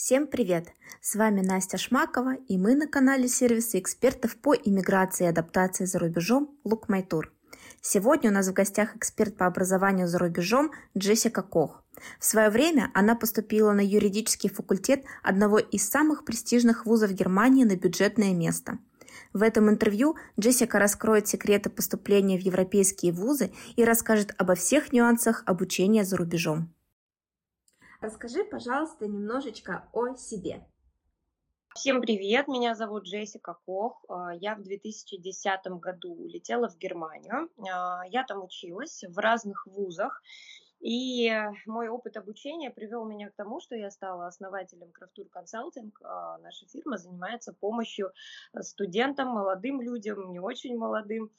Всем привет! С вами Настя Шмакова, и мы на канале сервиса экспертов по иммиграции и адаптации за рубежом My Tour. Сегодня у нас в гостях эксперт по образованию за рубежом Джессика Кох. В свое время она поступила на юридический факультет одного из самых престижных вузов Германии на бюджетное место. В этом интервью Джессика раскроет секреты поступления в европейские вузы и расскажет обо всех нюансах обучения за рубежом. Расскажи, пожалуйста, немножечко о себе. Всем привет, меня зовут Джессика Кох. А, я в 2010 году улетела в Германию. А, я там училась в разных вузах. И мой опыт обучения привел меня к тому, что я стала основателем Крафтур Консалтинг. Наша фирма занимается помощью студентам, молодым людям, не очень молодым,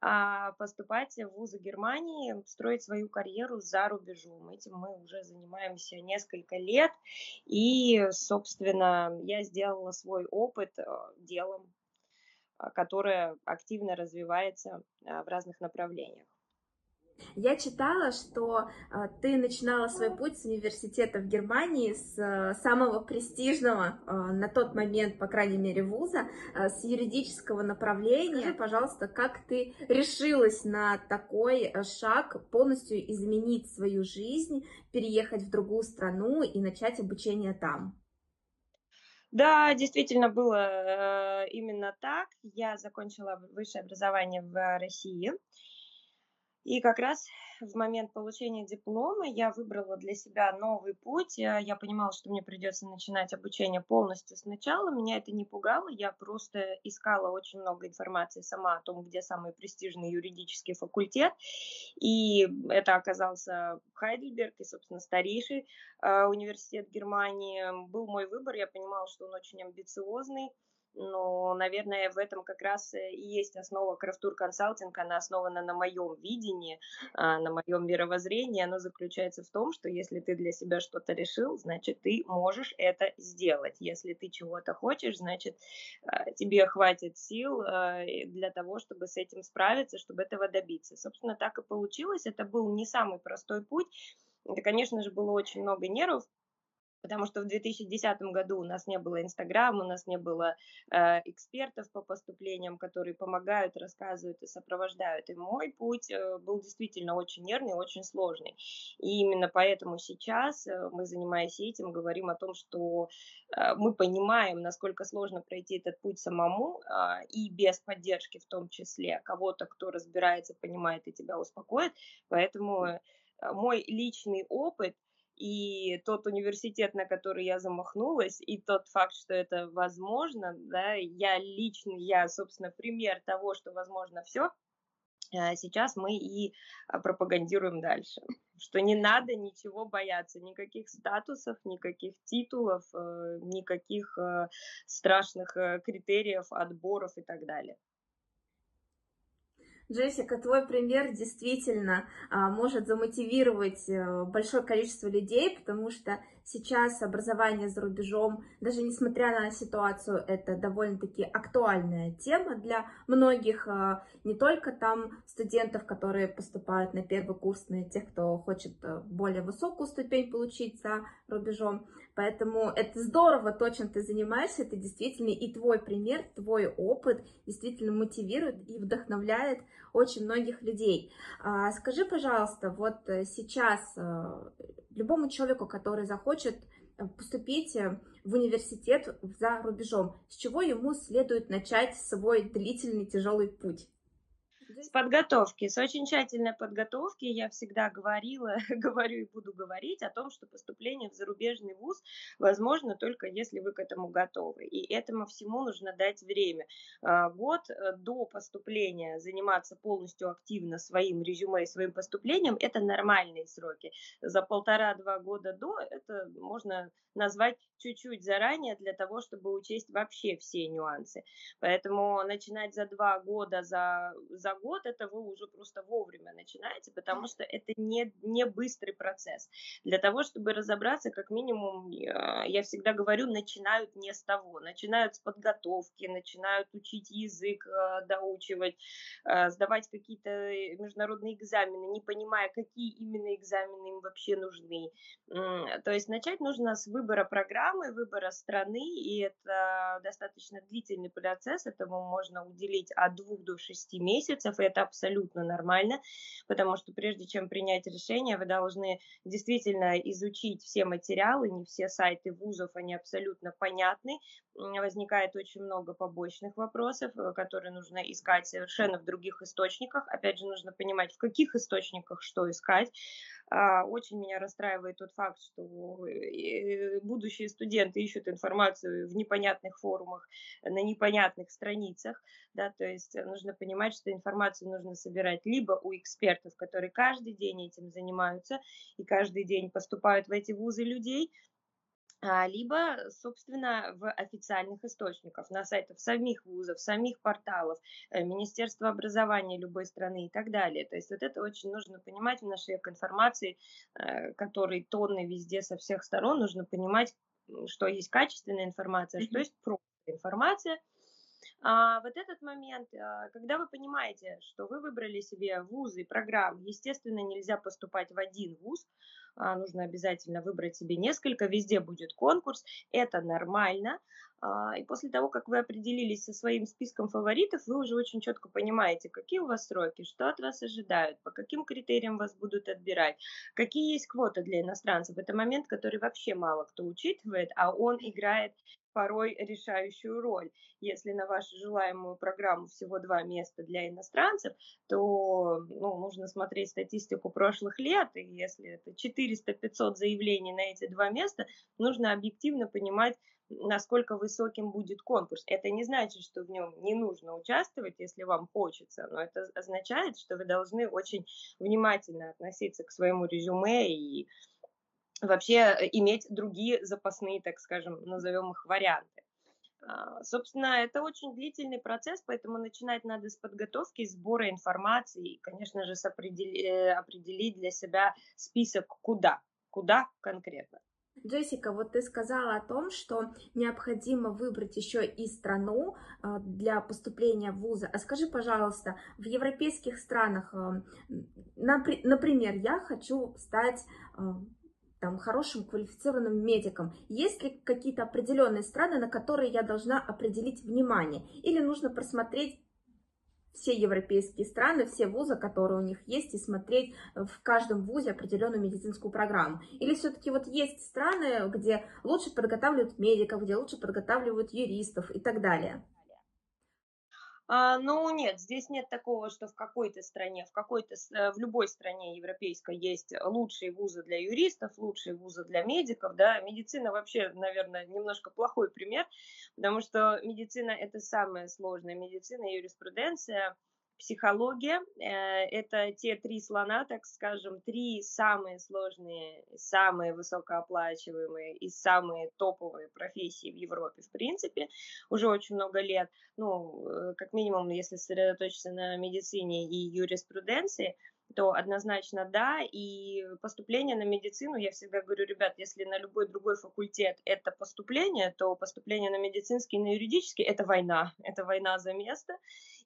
а, поступать в вузы Германии, строить свою карьеру за рубежом. Этим мы уже занимаемся несколько лет. И, собственно, я сделала свой опыт э, делом, которое активно развивается э, в разных направлениях. Я читала, что а, ты начинала свой путь с университета в Германии, с а, самого престижного а, на тот момент, по крайней мере, вуза, а, с юридического направления. Скажи, пожалуйста, как ты решилась на такой а, шаг, полностью изменить свою жизнь, переехать в другую страну и начать обучение там? Да, действительно было э, именно так. Я закончила высшее образование в России. И как раз в момент получения диплома я выбрала для себя новый путь. Э, я понимала, что мне придется начинать обучение полностью сначала. Меня это не пугало. Я просто искала очень много информации сама о том, где самый престижный юридический факультет. И это оказался Хайдельберг и, собственно, старейший э, университет Германии. Был мой выбор. Я понимала, что он очень амбициозный но, наверное, в этом как раз и есть основа Крафтур консалтинг, она основана на моем видении, а, на моем мировоззрении, оно заключается в том, что если ты для себя что-то решил, значит, ты можешь это сделать. Если ты чего-то хочешь, значит, а, тебе хватит сил а, для того, чтобы с этим справиться, чтобы этого добиться. Собственно, так и получилось. Это был не самый простой путь. Это, конечно же, было очень много нервов, потому что в 2010 году у нас не было Инстаграма, у нас не было э, экспертов по поступлениям, которые помогают, рассказывают и сопровождают. И мой путь э, был действительно очень нервный, очень сложный. И именно поэтому сейчас э, мы, занимаясь этим, говорим о том, что э, мы понимаем, насколько сложно пройти этот путь самому э, и без поддержки в том числе кого-то, кто разбирается, понимает и тебя успокоит. Поэтому э, мой личный опыт и тот университет, на который я замахнулась, и тот факт, что это возможно, да, я лично, я, собственно, пример того, что возможно все, а сейчас мы и а, пропагандируем дальше. Что не надо ничего бояться, никаких статусов, никаких титулов, э, никаких э, страшных э, критериев, отборов и так далее. Джессика, твой пример действительно а, может замотивировать а, большое количество людей, потому что сейчас образование за рубежом, даже несмотря на ситуацию, это довольно-таки актуальная тема для многих, а, не только там студентов, которые поступают на первый курс, но и тех, кто хочет а, более высокую ступень получить за рубежом. Поэтому это здорово, то, чем ты занимаешься, это действительно и твой пример, твой опыт действительно мотивирует и вдохновляет очень многих людей. А, скажи, пожалуйста, вот э, сейчас э, любому человеку, который захочет э, поступить в университет за рубежом, с чего ему следует начать свой длительный тяжелый путь? С подготовки, с очень тщательной подготовки я всегда говорила, говорю и буду говорить о том, что поступление в зарубежный вуз возможно только если вы к этому готовы. И этому всему нужно дать время. А, год э, до поступления заниматься полностью активно своим резюме и своим поступлением – это нормальные сроки. За полтора-два года до это можно назвать чуть-чуть заранее для того, чтобы учесть вообще все нюансы. Поэтому начинать за два года, за, за год, это вы уже просто вовремя начинаете, потому что это не, не быстрый процесс. Для того, чтобы разобраться, как минимум, я всегда говорю, начинают не с того, начинают с подготовки, начинают учить язык, э, доучивать, э, сдавать какие-то международные экзамены, не понимая, какие именно экзамены им вообще нужны. То есть начать нужно с выбора программы, выбора страны, и это достаточно длительный процесс, этому можно уделить от двух до шести месяцев, и это абсолютно нормально, потому что прежде чем принять решение, вы должны действительно изучить все материалы, не все сайты вузов, они абсолютно понятны, возникает очень много побочных вопросов, э, которые нужно искать совершенно в других источниках. Опять же, нужно понимать, в каких источниках что искать. А, очень меня расстраивает тот факт, что э, будущие студенты ищут информацию в непонятных форумах, на непонятных страницах, да, то есть нужно понимать, что информацию нужно собирать либо у экспертов, которые каждый день этим занимаются и каждый день поступают в эти вузы людей, либо, собственно, в официальных источниках, на сайтах самих вузов, самих порталов, э, Министерства образования любой страны и так далее. То есть вот это очень нужно понимать в нашей информации, э, который тонны везде со всех сторон, нужно понимать, что есть качественная информация, mm-hmm. что есть просто информация. А вот этот момент, а, когда вы понимаете, что вы выбрали себе вузы и программы, естественно, нельзя поступать в один вуз, а, нужно обязательно выбрать себе несколько, везде будет конкурс, это нормально. А, и после того, как вы определились со своим списком фаворитов, вы уже очень четко понимаете, какие у вас сроки, что от вас ожидают, по каким критериям вас будут отбирать, какие есть квоты для иностранцев. Это момент, который вообще мало кто учитывает, а он играет порой решающую роль. Если на вашу желаемую программу всего два места для иностранцев, то ну, нужно смотреть статистику прошлых лет, и если это 400-500 заявлений на эти два места, нужно объективно понимать, насколько высоким будет конкурс. Это не значит, что в нем не нужно участвовать, если вам хочется, но это означает, что вы должны очень внимательно относиться к своему резюме и вообще э, иметь другие запасные, так скажем, назовем их варианты. А, собственно, это очень длительный процесс, поэтому начинать надо с подготовки, сбора информации и, конечно же, с определи... Э, определить для себя список куда, куда конкретно. Джессика, вот ты сказала о том, что необходимо выбрать еще и страну а, для поступления в вузы. А скажи, пожалуйста, в европейских странах, а, например, я хочу стать там, хорошим квалифицированным медиком. Есть ли какие-то определенные страны, на которые я должна определить внимание? Или нужно просмотреть все европейские страны, все вузы, которые у них есть, и смотреть в каждом вузе определенную медицинскую программу? Или все-таки вот есть страны, где лучше подготавливают медиков, где лучше подготавливают юристов и так далее? А, ну, нет, здесь нет такого, что в какой-то стране, в какой-то, э, в любой стране европейской есть лучшие вузы для юристов, лучшие вузы для медиков, да. Медицина вообще, наверное, немножко плохой пример, потому что медицина это самая сложная медицина, юриспруденция, психология. Э, это те три слона, так скажем, три самые сложные, самые высокооплачиваемые и самые топовые профессии в Европе, в принципе, уже очень много лет. Ну, э, как минимум, если сосредоточиться на медицине и юриспруденции, то однозначно да. И поступление на медицину, я всегда говорю, ребят, если на любой другой факультет это поступление, то поступление на медицинский и на юридический – это война. Это война за место.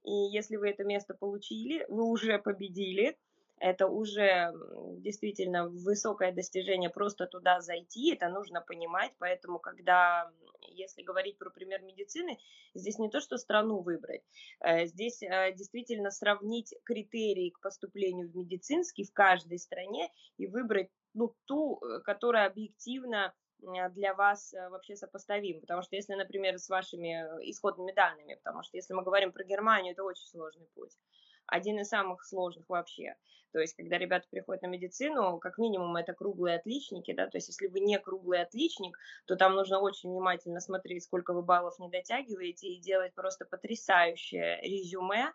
И если вы это место получили, вы уже победили, это уже действительно высокое достижение просто туда зайти, это нужно понимать, поэтому когда, если говорить про пример медицины, здесь не то, что страну выбрать, э, здесь э, действительно сравнить критерии к поступлению в медицинский в каждой стране и выбрать ну, ту, э, которая объективно для вас вообще сопоставим, потому что если, например, с вашими исходными данными, потому что если мы говорим про Германию, это очень сложный путь один из самых сложных вообще. То есть, когда ребята приходят на медицину, как минимум это круглые отличники, да, то есть, если вы не круглый отличник, то там нужно очень внимательно смотреть, сколько вы баллов не дотягиваете, и делать просто потрясающее резюме,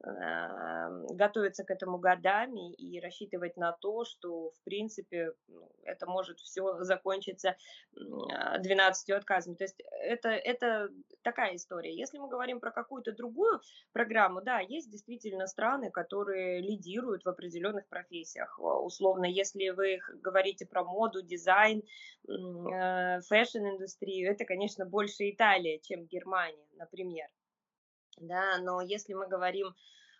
готовиться к этому годами и рассчитывать на то, что, в принципе, ну, это может все закончиться 12 отказами. То есть это, это такая история. Если мы говорим про какую-то другую программу, да, есть действительно страны, которые лидируют в определенных профессиях. Условно, если вы говорите про моду, дизайн, э, фэшн-индустрию, это, конечно, больше Италия, чем Германия, например да, но если мы говорим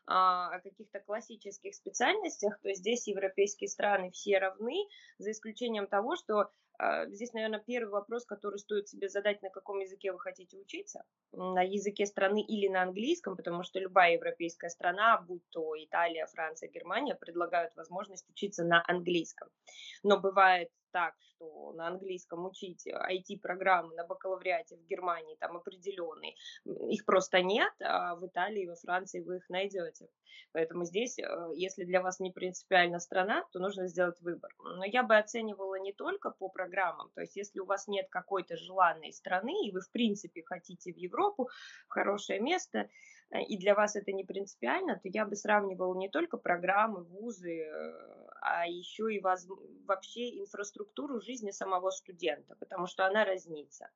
а, о каких-то классических специальностях, то здесь европейские страны все равны, за исключением того, что а, здесь, наверное, первый вопрос, который стоит себе задать, на каком языке вы хотите учиться. На языке страны или на английском, потому что любая европейская страна, будь то Италия, Франция, Германия, предлагают возможность учиться на английском. Но бывает так, что на английском учить IT-программы на бакалавриате в Германии там определенные, их просто нет, а в Италии, во Франции вы их найдете. Поэтому здесь, э, если для вас не принципиальна страна, то нужно сделать выбор. Но я бы оценивала не только по программам, то есть если у вас нет какой-то желанной страны, и вы в принципе хотите в Европу, в хорошее место, э, и для вас это не принципиально, то я бы сравнивала не только программы, вузы, э, а еще и воз... вообще инфраструктуру жизни самого студента, потому что она разнится.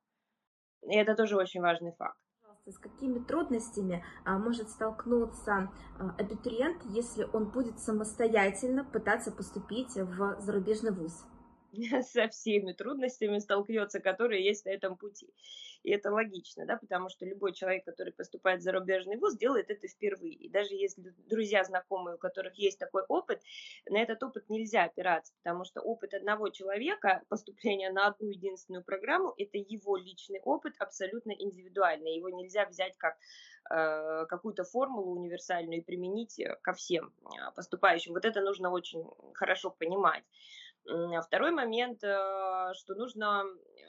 И это тоже очень важный факт. С какими трудностями а, может столкнуться а, абитуриент, если он будет самостоятельно пытаться поступить в зарубежный вуз? со всеми трудностями столкнется, которые есть на этом пути. И это логично, да, потому что любой человек, который поступает в зарубежный вуз, делает это впервые. И даже если друзья, знакомые, у которых есть такой опыт, на этот опыт нельзя опираться, потому что опыт одного человека, поступления на одну единственную программу, это его личный опыт, абсолютно индивидуальный. Его нельзя взять как э, какую-то формулу универсальную и применить ко всем э, поступающим. Вот это нужно очень хорошо понимать. А второй момент, э, что нужно э,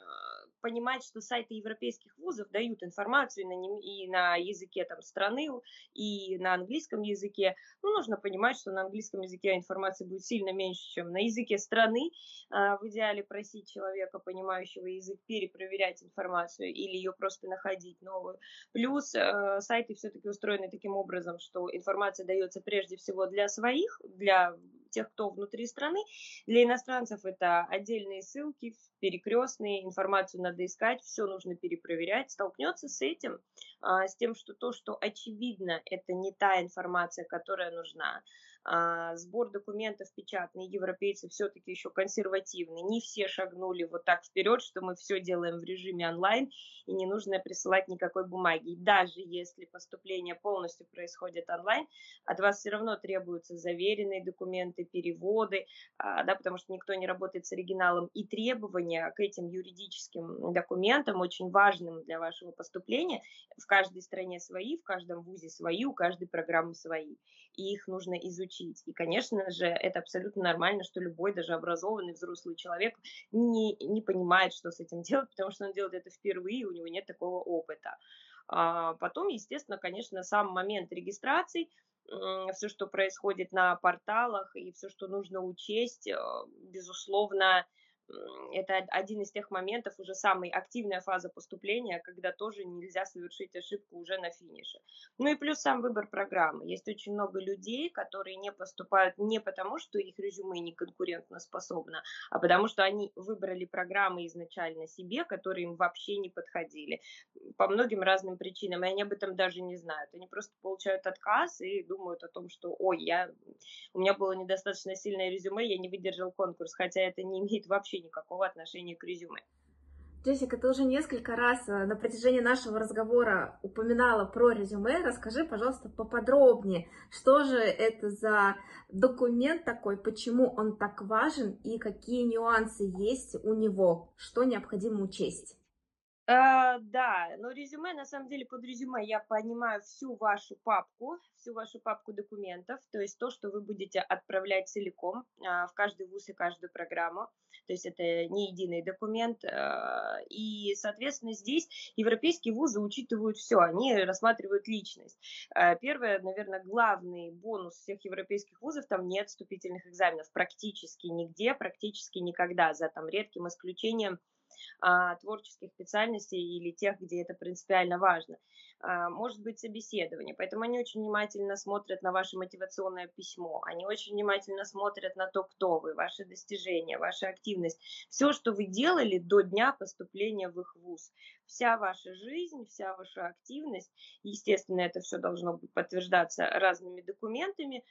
понимать, что сайты европейских вузов дают информацию и на, и на языке там, страны, и на английском языке. Ну, нужно понимать, что на английском языке информации будет сильно меньше, чем на языке страны. А, в идеале просить человека, понимающего язык, перепроверять информацию или ее просто находить новую. Плюс э, сайты все-таки устроены таким образом, что информация дается прежде всего для своих, для тех, кто внутри страны. Для иностранцев это отдельные ссылки, перекрестные, информацию надо искать, все нужно перепроверять. Столкнется с этим, а, с тем, что то, что очевидно, это не та информация, которая нужна. А, сбор документов печатный, европейцы все-таки еще консервативны. Не все шагнули вот так вперед, что мы все делаем в режиме онлайн и не нужно присылать никакой бумаги. И даже если поступление полностью происходит онлайн, от вас все равно требуются заверенные документы, переводы, а, да, потому что никто не работает с оригиналом. И требования к этим юридическим документам, очень важным для вашего поступления, в каждой стране свои, в каждом вузе свои, у каждой программы свои. И их нужно изучить учить. И, конечно же, это абсолютно нормально, что любой, даже образованный взрослый человек не, не понимает, что с этим делать, потому что он делает это впервые, у него нет такого опыта. А потом, естественно, конечно, сам момент регистрации, все, что происходит на порталах и все, что нужно учесть, э, безусловно, это один из тех моментов, уже самая активная фаза поступления, когда тоже нельзя совершить ошибку уже на финише. Ну и плюс сам выбор программы. Есть очень много людей, которые не поступают не потому, что их резюме не конкурентно способно, а потому что они выбрали программы изначально себе, которые им вообще не подходили. По многим разным причинам, и они об этом даже не знают. Они просто получают отказ и думают о том, что, ой, я, у меня было недостаточно сильное резюме, я не выдержал конкурс, хотя это не имеет вообще никакого отношения к резюме. Джессика, ты уже несколько раз э, на протяжении нашего разговора упоминала про резюме. Расскажи, пожалуйста, поподробнее, что же это за документ такой, почему он так важен и какие нюансы есть у него, что необходимо учесть. Э, да, но резюме, на самом деле, под резюме я понимаю всю вашу папку, всю вашу папку документов, то есть то, что вы будете отправлять целиком а, в каждый вуз и каждую программу, то есть это не единый документ, э, и, соответственно, здесь европейские вузы учитывают все, они рассматривают личность. Э, первое, наверное, главный бонус всех европейских вузов, там нет вступительных экзаменов практически нигде, практически никогда, за там редким исключением а, творческих специальностей или тех, где это принципиально важно. А, может быть собеседование. Поэтому они очень внимательно смотрят на ваше мотивационное письмо, они очень внимательно смотрят на то, кто вы, ваши достижения, ваша активность, все, что вы делали до дня поступления в их вуз. Вся ваша жизнь, вся ваша активность, естественно, это все должно подтверждаться разными документами,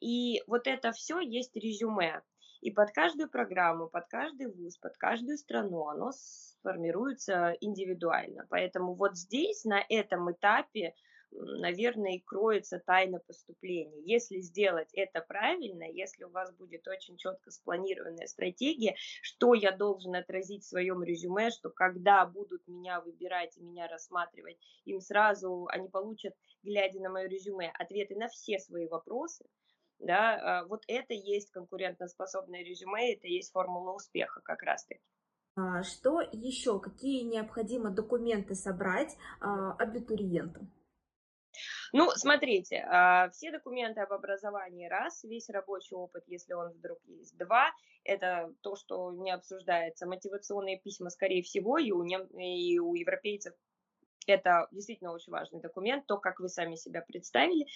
и вот это все есть резюме. И под каждую программу, под каждый вуз, под каждую страну оно сформируется индивидуально. Поэтому вот здесь, на этом этапе, наверное, и кроется тайна поступления. Если сделать это правильно, если у вас будет очень четко спланированная стратегия, что я должен отразить в своем резюме, что когда будут меня выбирать и меня рассматривать, им сразу они получат, глядя на мое резюме, ответы на все свои вопросы, да, а, вот это есть конкурентоспособное резюме, это есть формула успеха как раз-таки. А, что еще? Какие необходимо документы собрать а, абитуриентам? Ну, смотрите, все документы об образовании раз, весь рабочий опыт, если он вдруг есть, два, это то, что не обсуждается, мотивационные письма, скорее всего, и у, нем, и у европейцев это действительно очень важный документ, то, как вы сами себя представили.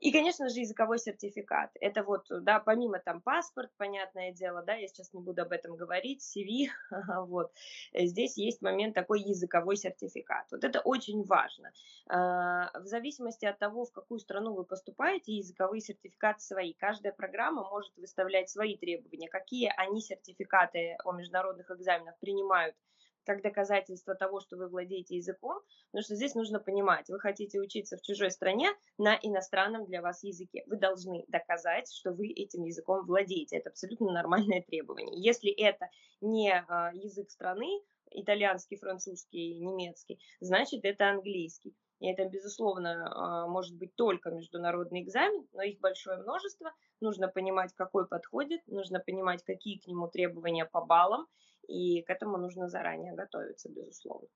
И, конечно же, языковой сертификат. Это вот, да, помимо там паспорт, понятное дело, да, я сейчас не буду об этом говорить, CV, вот, здесь есть момент такой языковой сертификат. Вот это очень важно. А, в зависимости от того, в какую страну вы поступаете, языковые сертификаты свои. Каждая программа может выставлять свои требования, какие они сертификаты о международных экзаменах принимают как доказательство того, что вы владеете языком, потому что здесь нужно понимать, вы хотите учиться в чужой стране на иностранном для вас языке. Вы должны доказать, что вы этим языком владеете. Это абсолютно нормальное требование. Если это не а, язык страны, итальянский, французский, немецкий, значит это английский. И это, безусловно, а, может быть только международный экзамен, но их большое множество. Нужно понимать, какой подходит, нужно понимать, какие к нему требования по баллам, и к этому нужно заранее готовиться, безусловно.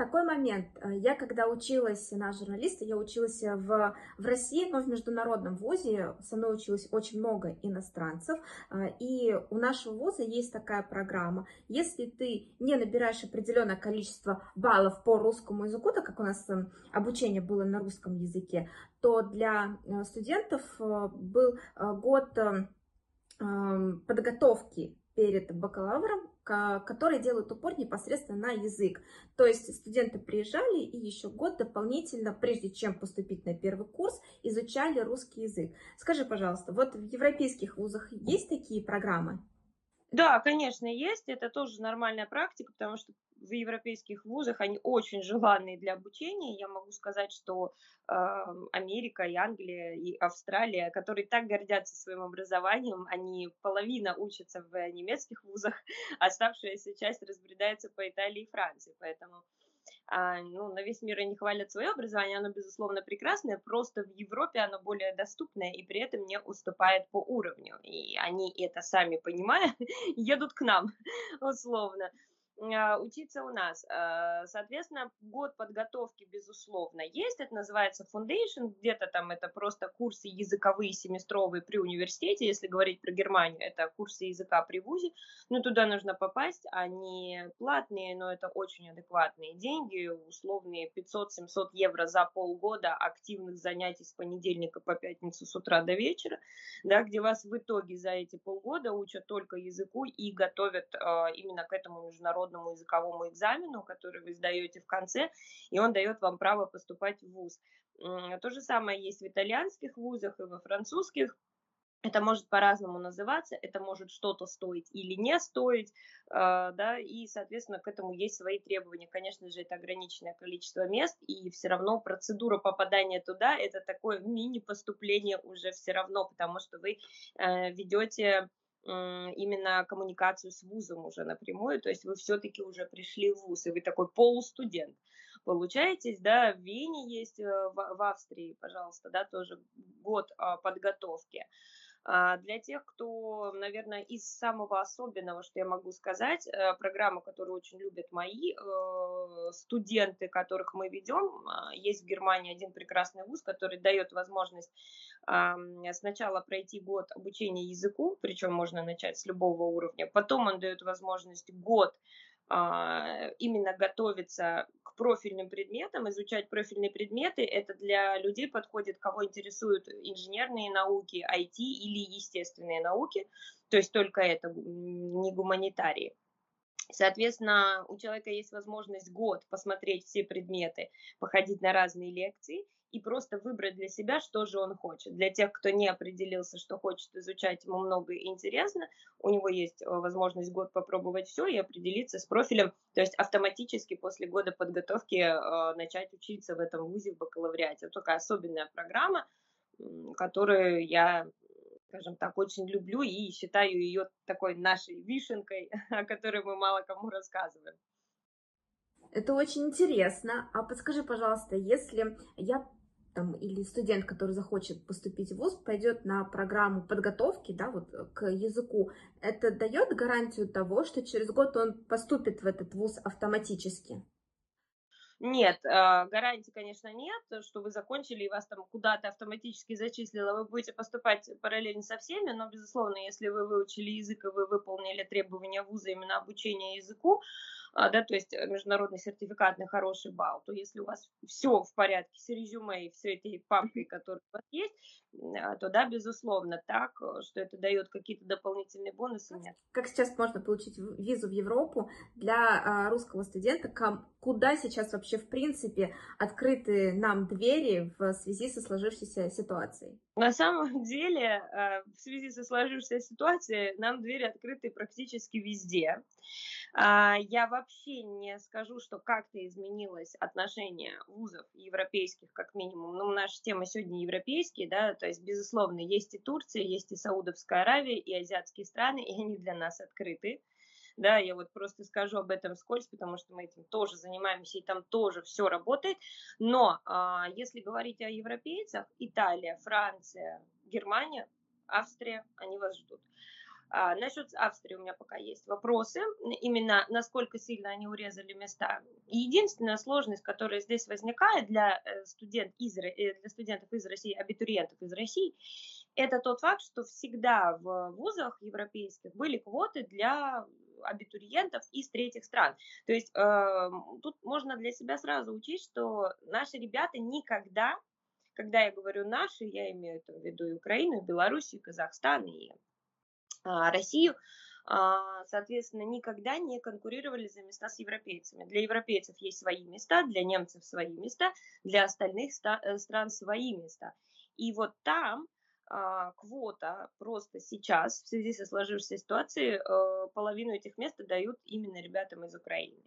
Такой момент. Я когда училась на журналиста, я училась в, в России, но в международном вузе. Со мной училось очень много иностранцев. И у нашего вуза есть такая программа. Если ты не набираешь определенное количество баллов по русскому языку, так как у нас эм, обучение было на русском языке, то для э, студентов э, был э, год подготовки перед бакалавром которые делают упор непосредственно на язык. То есть студенты приезжали и еще год дополнительно, прежде чем поступить на первый курс, изучали русский язык. Скажи, пожалуйста, вот в европейских вузах есть такие программы? Да, конечно, есть. Это тоже нормальная практика, потому что в европейских вузах они очень желанные для обучения. Я могу сказать, что э, Америка и Англия и Австралия, которые так гордятся своим образованием, они половина учатся в немецких вузах, оставшаяся часть разбредается по Италии и Франции. Поэтому а, ну, на весь мир они хвалят свое образование, оно, безусловно, прекрасное, просто в Европе оно более доступное и при этом не уступает по уровню. И они это сами понимая, едут к нам, условно. А, учиться у нас. А, соответственно, год подготовки, безусловно, есть. Это называется foundation. Где-то там это просто курсы языковые семестровые при университете. Если говорить про Германию, это курсы языка при ВУЗе. Но туда нужно попасть. Они платные, но это очень адекватные деньги. Условные 500-700 евро за полгода активных занятий с понедельника по пятницу с утра до вечера. Да, где вас в итоге за эти полгода учат только языку и готовят э, именно к этому международному международному языковому экзамену, который вы сдаете в конце, и он дает вам право поступать в ВУЗ. То же самое есть в итальянских вузах и во французских. Это может по-разному называться, это может что-то стоить или не стоить, э, да, и, соответственно, к этому есть свои требования. Конечно же, это ограниченное количество мест, и все равно процедура попадания туда – это такое мини-поступление уже все равно, потому что вы э, ведете именно коммуникацию с вузом уже напрямую, то есть вы все-таки уже пришли в вуз, и вы такой полустудент. Получаетесь, да, в Вене есть, э, в, Австрии, пожалуйста, да, тоже год а, подготовки. А, для тех, кто, наверное, из самого особенного, что я могу сказать, э, программа, которую очень любят мои э, студенты, которых мы ведем, а, есть в Германии один прекрасный вуз, который дает возможность сначала пройти год обучения языку, причем можно начать с любого уровня, потом он дает возможность год именно готовиться к профильным предметам, изучать профильные предметы. Это для людей подходит, кого интересуют инженерные науки, IT или естественные науки, то есть только это, не гуманитарии. Соответственно, у человека есть возможность год посмотреть все предметы, походить на разные лекции и просто выбрать для себя, что же он хочет. Для тех, кто не определился, что хочет изучать, ему много интересно, у него есть э, возможность год попробовать все и определиться с профилем, то есть автоматически после года подготовки э, начать учиться в этом вузе в бакалавриате. Вот такая особенная программа, которую я скажем так, очень люблю и считаю ее такой нашей вишенкой, о которой мы мало кому рассказываем. Это очень интересно. А подскажи, пожалуйста, если я там, или студент, который захочет поступить в ВУЗ, пойдет на программу подготовки да, вот, к языку, это дает гарантию того, что через год он поступит в этот ВУЗ автоматически? Нет, а, гарантии, конечно, нет, что вы закончили и вас там куда-то автоматически зачислило, вы будете поступать параллельно со всеми, но, безусловно, если вы выучили язык и вы выполнили требования вуза именно обучения языку, да, то есть э, международный сертификат на хороший балл, то если у вас все в порядке с резюме и все эти папки, которые у вас есть, а, то да, безусловно, так, э, что это дает какие-то дополнительные бонусы, нет. Как сейчас можно получить визу в Европу для а, русского студента, куда сейчас вообще в принципе открыты нам двери в связи со сложившейся ситуацией? На самом деле, в связи со сложившейся ситуацией, нам двери открыты практически везде. А, я вообще не скажу, что как-то изменилось отношение вузов европейских, как минимум. Ну, наша тема сегодня европейские, да, то есть, безусловно, есть и Турция, есть и Саудовская Аравия, и азиатские страны, и они для нас открыты. Да, я вот просто скажу об этом скользь, потому что мы этим тоже занимаемся, и там тоже все работает. Но а, если говорить о европейцах, Италия, Франция, Германия, Австрия, они вас ждут. А, насчет Австрии у меня пока есть вопросы, именно насколько сильно они урезали места. Единственная сложность, которая здесь возникает для, э, студент из, э, для студентов из России, абитуриентов из России, это тот факт, что всегда в вузах европейских были квоты для абитуриентов из третьих стран. То есть э, тут можно для себя сразу учить, что наши ребята никогда, когда я говорю наши, я имею в виду и Украину, и Белоруссию, и Казахстан, и а, Россию, а, соответственно, никогда не конкурировали за места с европейцами. Для европейцев есть свои места, для немцев свои места, для остальных э, стран свои места. И вот там квота просто сейчас, в связи со сложившейся ситуацией, э, половину этих мест дают именно ребятам из Украины.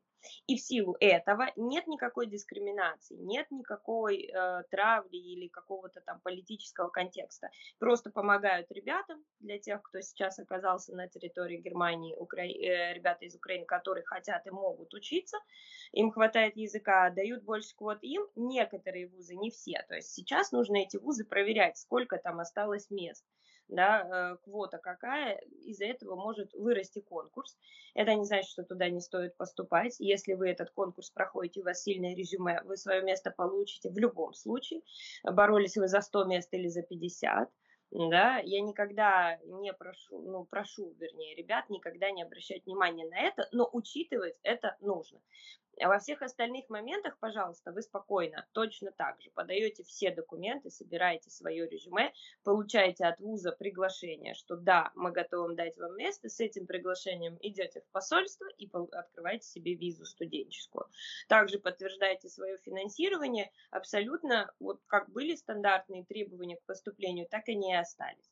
И в силу этого нет никакой дискриминации, нет никакой э, травли или какого-то там политического контекста. Просто помогают ребятам, для тех, кто сейчас оказался на территории Германии, Укра... э, ребята из Украины, которые хотят и могут учиться, им хватает языка, дают больше квот им, некоторые вузы, не все. То есть сейчас нужно эти вузы проверять, сколько там осталось мест да, э, квота какая, из-за этого может вырасти конкурс. Это не значит, что туда не стоит поступать. Если вы этот конкурс проходите, у вас сильное резюме, вы свое место получите в любом случае. Боролись вы за 100 мест или за 50 да, я никогда не прошу, ну, прошу, вернее, ребят, никогда не обращать внимания на это, но учитывать это нужно. А во всех остальных моментах, пожалуйста, вы спокойно, точно так же подаете все документы, собираете свое резюме, получаете от вуза приглашение, что да, мы готовы дать вам место, с этим приглашением идете в посольство и открываете себе визу студенческую. Также подтверждаете свое финансирование, абсолютно вот как были стандартные требования к поступлению, так и не остались.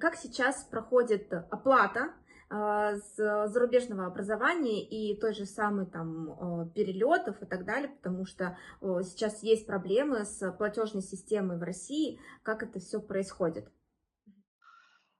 Как сейчас проходит оплата а, зарубежного образования и той же самой там а, перелетов и так далее, потому что сейчас есть проблемы с платежной системой в России, как это все происходит.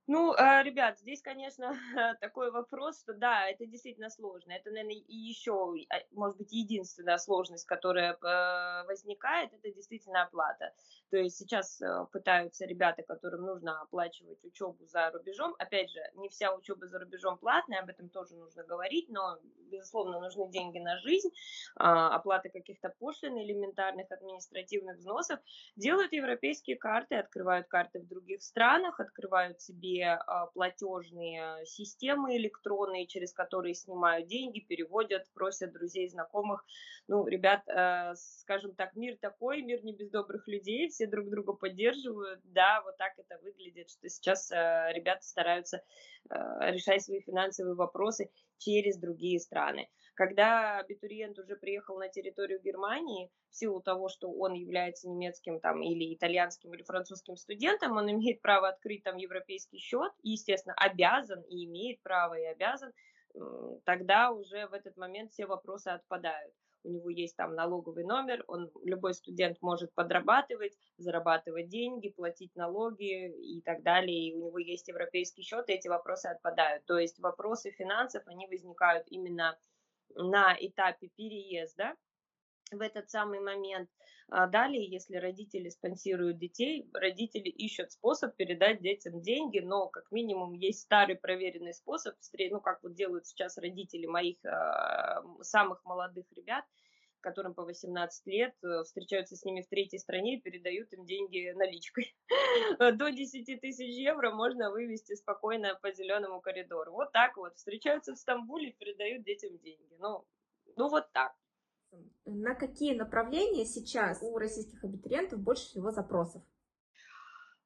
Ну, э, ребят, здесь, конечно, такой вопрос, что да, это действительно сложно. Это, наверное, еще, а, может быть, единственная сложность, которая э, возникает, это действительно оплата. То есть сейчас э, пытаются ребята, которым нужно оплачивать учебу за рубежом. Опять же, не вся учеба за рубежом платная, об этом тоже нужно говорить, но, безусловно, нужны деньги на жизнь, а, оплата каких-то пошлин, элементарных административных взносов. Делают европейские карты, открывают карты в других странах, открывают себе все а, платежные системы электронные, через которые снимают деньги, переводят, просят друзей, знакомых. Ну, ребят, э, скажем так, мир такой, мир не без добрых людей, все друг друга поддерживают. Да, вот так это выглядит, что сейчас э, ребята стараются э, решать свои финансовые вопросы через другие страны. Когда абитуриент уже приехал на территорию Германии, в силу того, что он является немецким там, или итальянским или французским студентом, он имеет право открыть там европейский счет, и, естественно, обязан и имеет право и обязан, тогда уже в этот момент все вопросы отпадают у него есть там налоговый номер, он, любой студент может подрабатывать, зарабатывать деньги, платить налоги и так далее, и у него есть европейский счет, и эти вопросы отпадают. То есть вопросы финансов, они возникают именно на этапе переезда, в этот самый момент. А далее, если родители спонсируют детей, родители ищут способ передать детям деньги, но как минимум есть старый проверенный способ, ну как вот делают сейчас родители моих э, самых молодых ребят, которым по 18 лет, э, встречаются с ними в третьей стране и передают им деньги наличкой. До 10 тысяч евро можно вывести спокойно по зеленому коридору. Вот так вот. Встречаются в Стамбуле и передают детям деньги. Ну, ну вот так. На какие направления сейчас у российских абитуриентов больше всего запросов?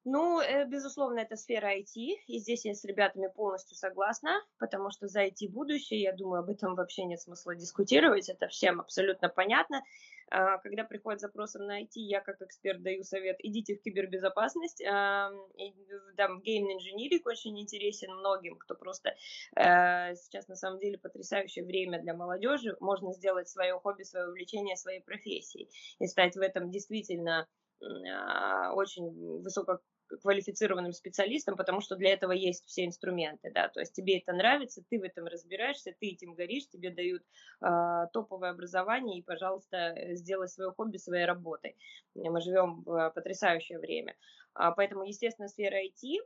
Ну, э, безусловно, это сфера IT, и здесь я с ребятами полностью согласна, потому что за IT будущее, я думаю, об этом вообще нет смысла дискутировать, это всем абсолютно понятно. А, когда приходят запросы на IT, я как эксперт даю совет, идите в кибербезопасность, там game engineering очень интересен многим, кто просто э, сейчас на самом деле потрясающее время для молодежи, можно сделать свое хобби, свое увлечение своей профессией и стать в этом действительно очень высоко квалифицированным специалистом, потому что для этого есть все инструменты, да, то есть тебе это нравится, ты в этом разбираешься, ты этим горишь, тебе дают э, топовое образование и, пожалуйста, сделай свое хобби своей работой. Мы живем в потрясающее время. А, поэтому, естественно, сфера IT,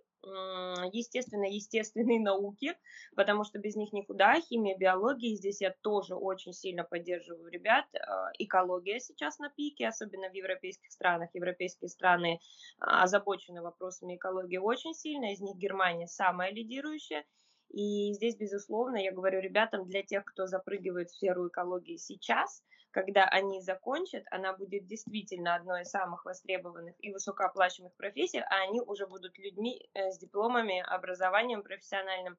естественно, естественные науки, потому что без них никуда, химия, биология, здесь я тоже очень сильно поддерживаю ребят. А, экология сейчас на пике, особенно в европейских странах. Европейские страны а, озабочены вопросами экологии очень сильно, из них Германия самая лидирующая. И здесь, безусловно, я говорю ребятам, для тех, кто запрыгивает в сферу экологии сейчас – когда они закончат, она будет действительно одной из самых востребованных и высокооплачиваемых профессий, а они уже будут людьми э, с дипломами, образованием профессиональным.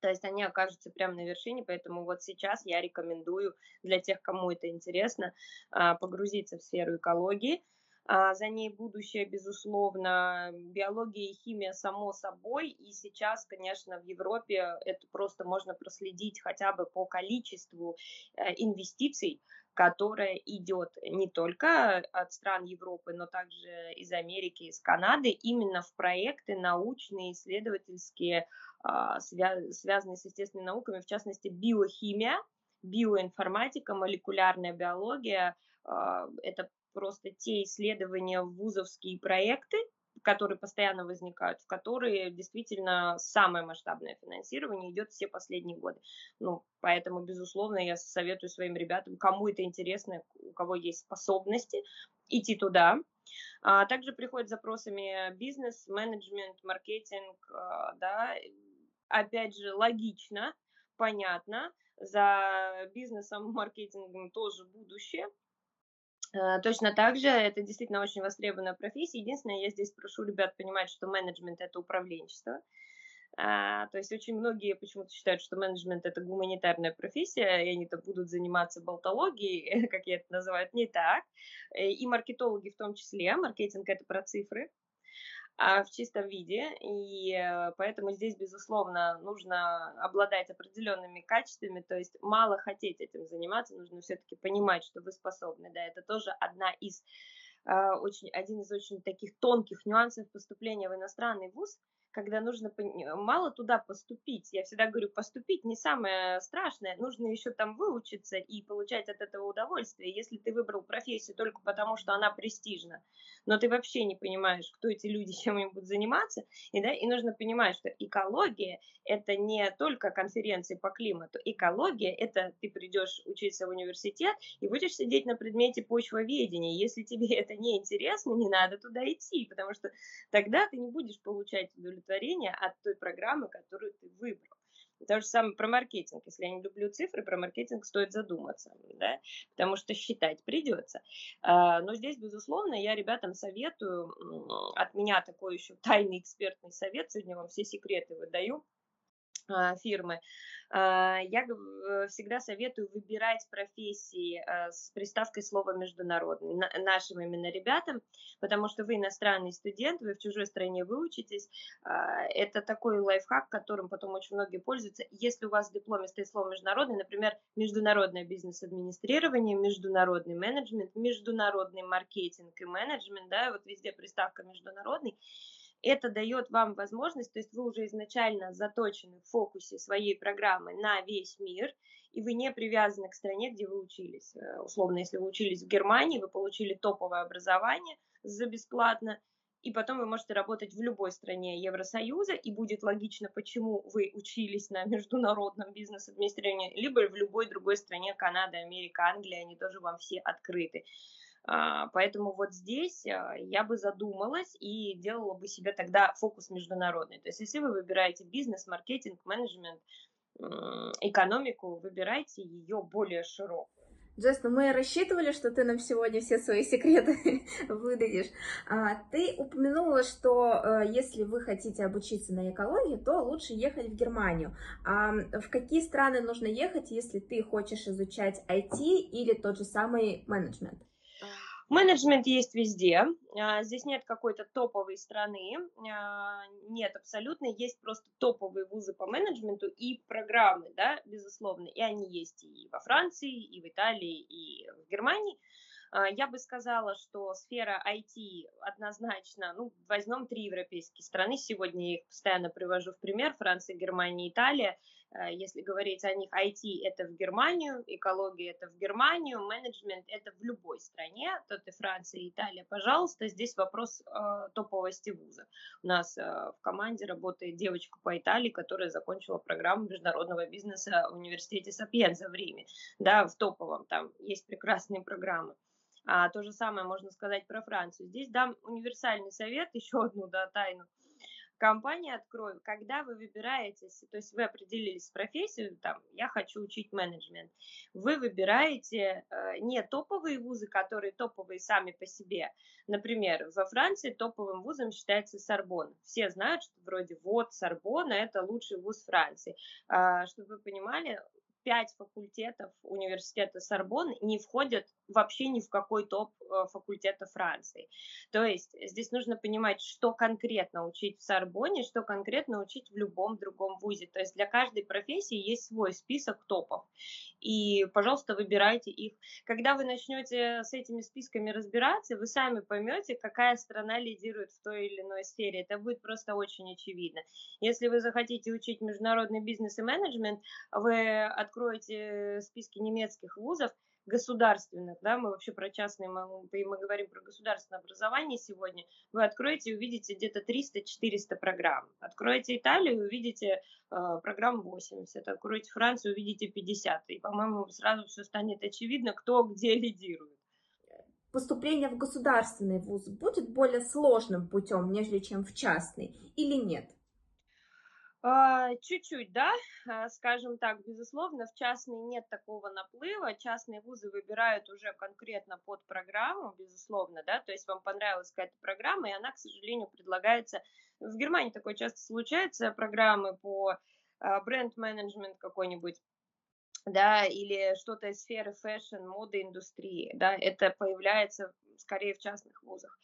То есть они окажутся прямо на вершине, поэтому вот сейчас я рекомендую для тех, кому это интересно, а, погрузиться в сферу экологии. А, за ней будущее, безусловно, биология и химия само собой. И сейчас, конечно, в Европе это просто можно проследить хотя бы по количеству э, инвестиций, которая идет не только от стран Европы, но также из Америки, из Канады, именно в проекты научные, исследовательские, а, связанные с естественными науками, в частности, биохимия, биоинформатика, молекулярная биология. А, это просто те исследования, вузовские проекты, которые постоянно возникают, в которые действительно самое масштабное финансирование идет все последние годы. Ну, поэтому, безусловно, я советую своим ребятам, кому это интересно, у кого есть способности, идти туда. А также приходят запросами бизнес, менеджмент, маркетинг, а, да, опять же, логично, понятно, за бизнесом, маркетингом тоже будущее, точно так же это действительно очень востребованная профессия. Единственное, я здесь прошу ребят понимать, что менеджмент – это управленчество. А, то есть очень многие почему-то считают, что менеджмент это гуманитарная профессия, и они-то будут заниматься болтологией, как я это называю, не так. Э, и маркетологи в том числе. Маркетинг это про цифры в чистом виде, и э, поэтому здесь, безусловно, нужно обладать определенными качествами, то есть мало хотеть этим заниматься, нужно все-таки понимать, что вы способны, да, это тоже одна из а, очень, один из очень таких тонких нюансов поступления в иностранный вуз, когда нужно мало туда поступить. Я всегда говорю, поступить не самое страшное, нужно еще там выучиться и получать от этого удовольствие. Если ты выбрал профессию только потому, что она престижна, но ты вообще не понимаешь, кто эти люди, чем они будут заниматься, и, да, и нужно понимать, что экология – это не только конференции по климату. Экология – это ты придешь учиться в университет и будешь сидеть на предмете почвоведения. Если тебе это не интересно, не надо туда идти, потому что тогда ты не будешь получать удовлетворение удовлетворение от той программы, которую ты выбрал. То же самое про маркетинг. Если я не люблю цифры, про маркетинг стоит задуматься, да, потому что считать придется. А, но здесь, безусловно, я ребятам советую, от меня такой еще тайный экспертный совет, сегодня вам все секреты выдаю, фирмы, а, я э, всегда советую выбирать профессии а, с приставкой слова международный нашим именно ребятам, потому что вы иностранный студент, вы в чужой стране выучитесь. Это такой лайфхак, которым потом очень многие пользуются. Если у вас в дипломе стоит слово международный, например, международное бизнес-администрирование, международный менеджмент, международный маркетинг и менеджмент, да, вот везде приставка международный, это дает вам возможность, то есть вы уже изначально заточены в фокусе своей программы на весь мир, и вы не привязаны к стране, где вы учились. Э, условно, если вы учились в Германии, вы получили топовое образование за бесплатно, и потом вы можете работать в любой стране Евросоюза, и будет логично, почему вы учились на международном бизнес-администрировании, либо в любой другой стране, Канада, Америка, Англия, они тоже вам все открыты. А, поэтому вот здесь а, я бы задумалась и делала бы себе тогда фокус международный. То есть если вы выбираете бизнес, маркетинг, менеджмент, экономику, выбирайте ее более широкую. Джесс, ну мы рассчитывали, что ты нам сегодня все свои секреты выдадишь. А, ты упомянула, что э, если вы хотите обучиться на экологии, то лучше ехать в Германию. А в какие страны нужно ехать, если ты хочешь изучать IT или тот же самый менеджмент? Менеджмент есть везде. А, здесь нет какой-то топовой страны. А, нет, абсолютно. Есть просто топовые вузы по менеджменту и программы, да, безусловно. И они есть и во Франции, и в Италии, и в Германии. А, я бы сказала, что сфера IT однозначно, ну, возьмем три европейские страны, сегодня я их постоянно привожу в пример, Франция, Германия, Италия, если говорить о них, IT это в Германию, экология это в Германию, менеджмент это в любой стране, тут и Франция, Италия, пожалуйста. Здесь вопрос э, топовости вуза. У нас э, в команде работает девочка по Италии, которая закончила программу международного бизнеса в университете Сапьенза в Риме. Да, в топовом там есть прекрасные программы. А, то же самое можно сказать про Францию. Здесь дам универсальный совет, еще одну да, тайну компании открою, когда вы выбираетесь, то есть вы определились с профессией, там, я хочу учить менеджмент, вы выбираете э, не топовые вузы, которые топовые сами по себе. Например, во Франции топовым вузом считается Сорбон. Все знают, что вроде вот Сорбона – это лучший вуз Франции. Э, чтобы вы понимали, пять факультетов университета Сорбон не входят вообще ни в какой топ э, факультета Франции. То есть здесь нужно понимать, что конкретно учить в Сорбоне, что конкретно учить в любом другом вузе. То есть для каждой профессии есть свой список топов. И, пожалуйста, выбирайте их. Когда вы начнете с этими списками разбираться, вы сами поймете, какая страна лидирует в той или иной сфере. Это будет просто очень очевидно. Если вы захотите учить международный бизнес и менеджмент, вы откроете списки немецких вузов, государственных, да, мы вообще про частные, мы, мы говорим про государственное образование сегодня, вы откроете и увидите где-то 300-400 программ. Откроете Италию увидите э, программ 80, откроете Францию, увидите 50, и, по-моему, сразу все станет очевидно, кто где лидирует. Поступление в государственный вуз будет более сложным путем, нежели чем в частный, или нет? А, чуть-чуть, да, а, скажем так, безусловно, в частные нет такого наплыва, частные вузы выбирают уже конкретно под программу, безусловно, да, то есть вам понравилась какая-то программа, и она, к сожалению, предлагается, в Германии такое часто случается, программы по а, бренд-менеджмент какой-нибудь, да, или что-то из сферы фэшн, моды, индустрии, да, это появляется скорее в частных вузах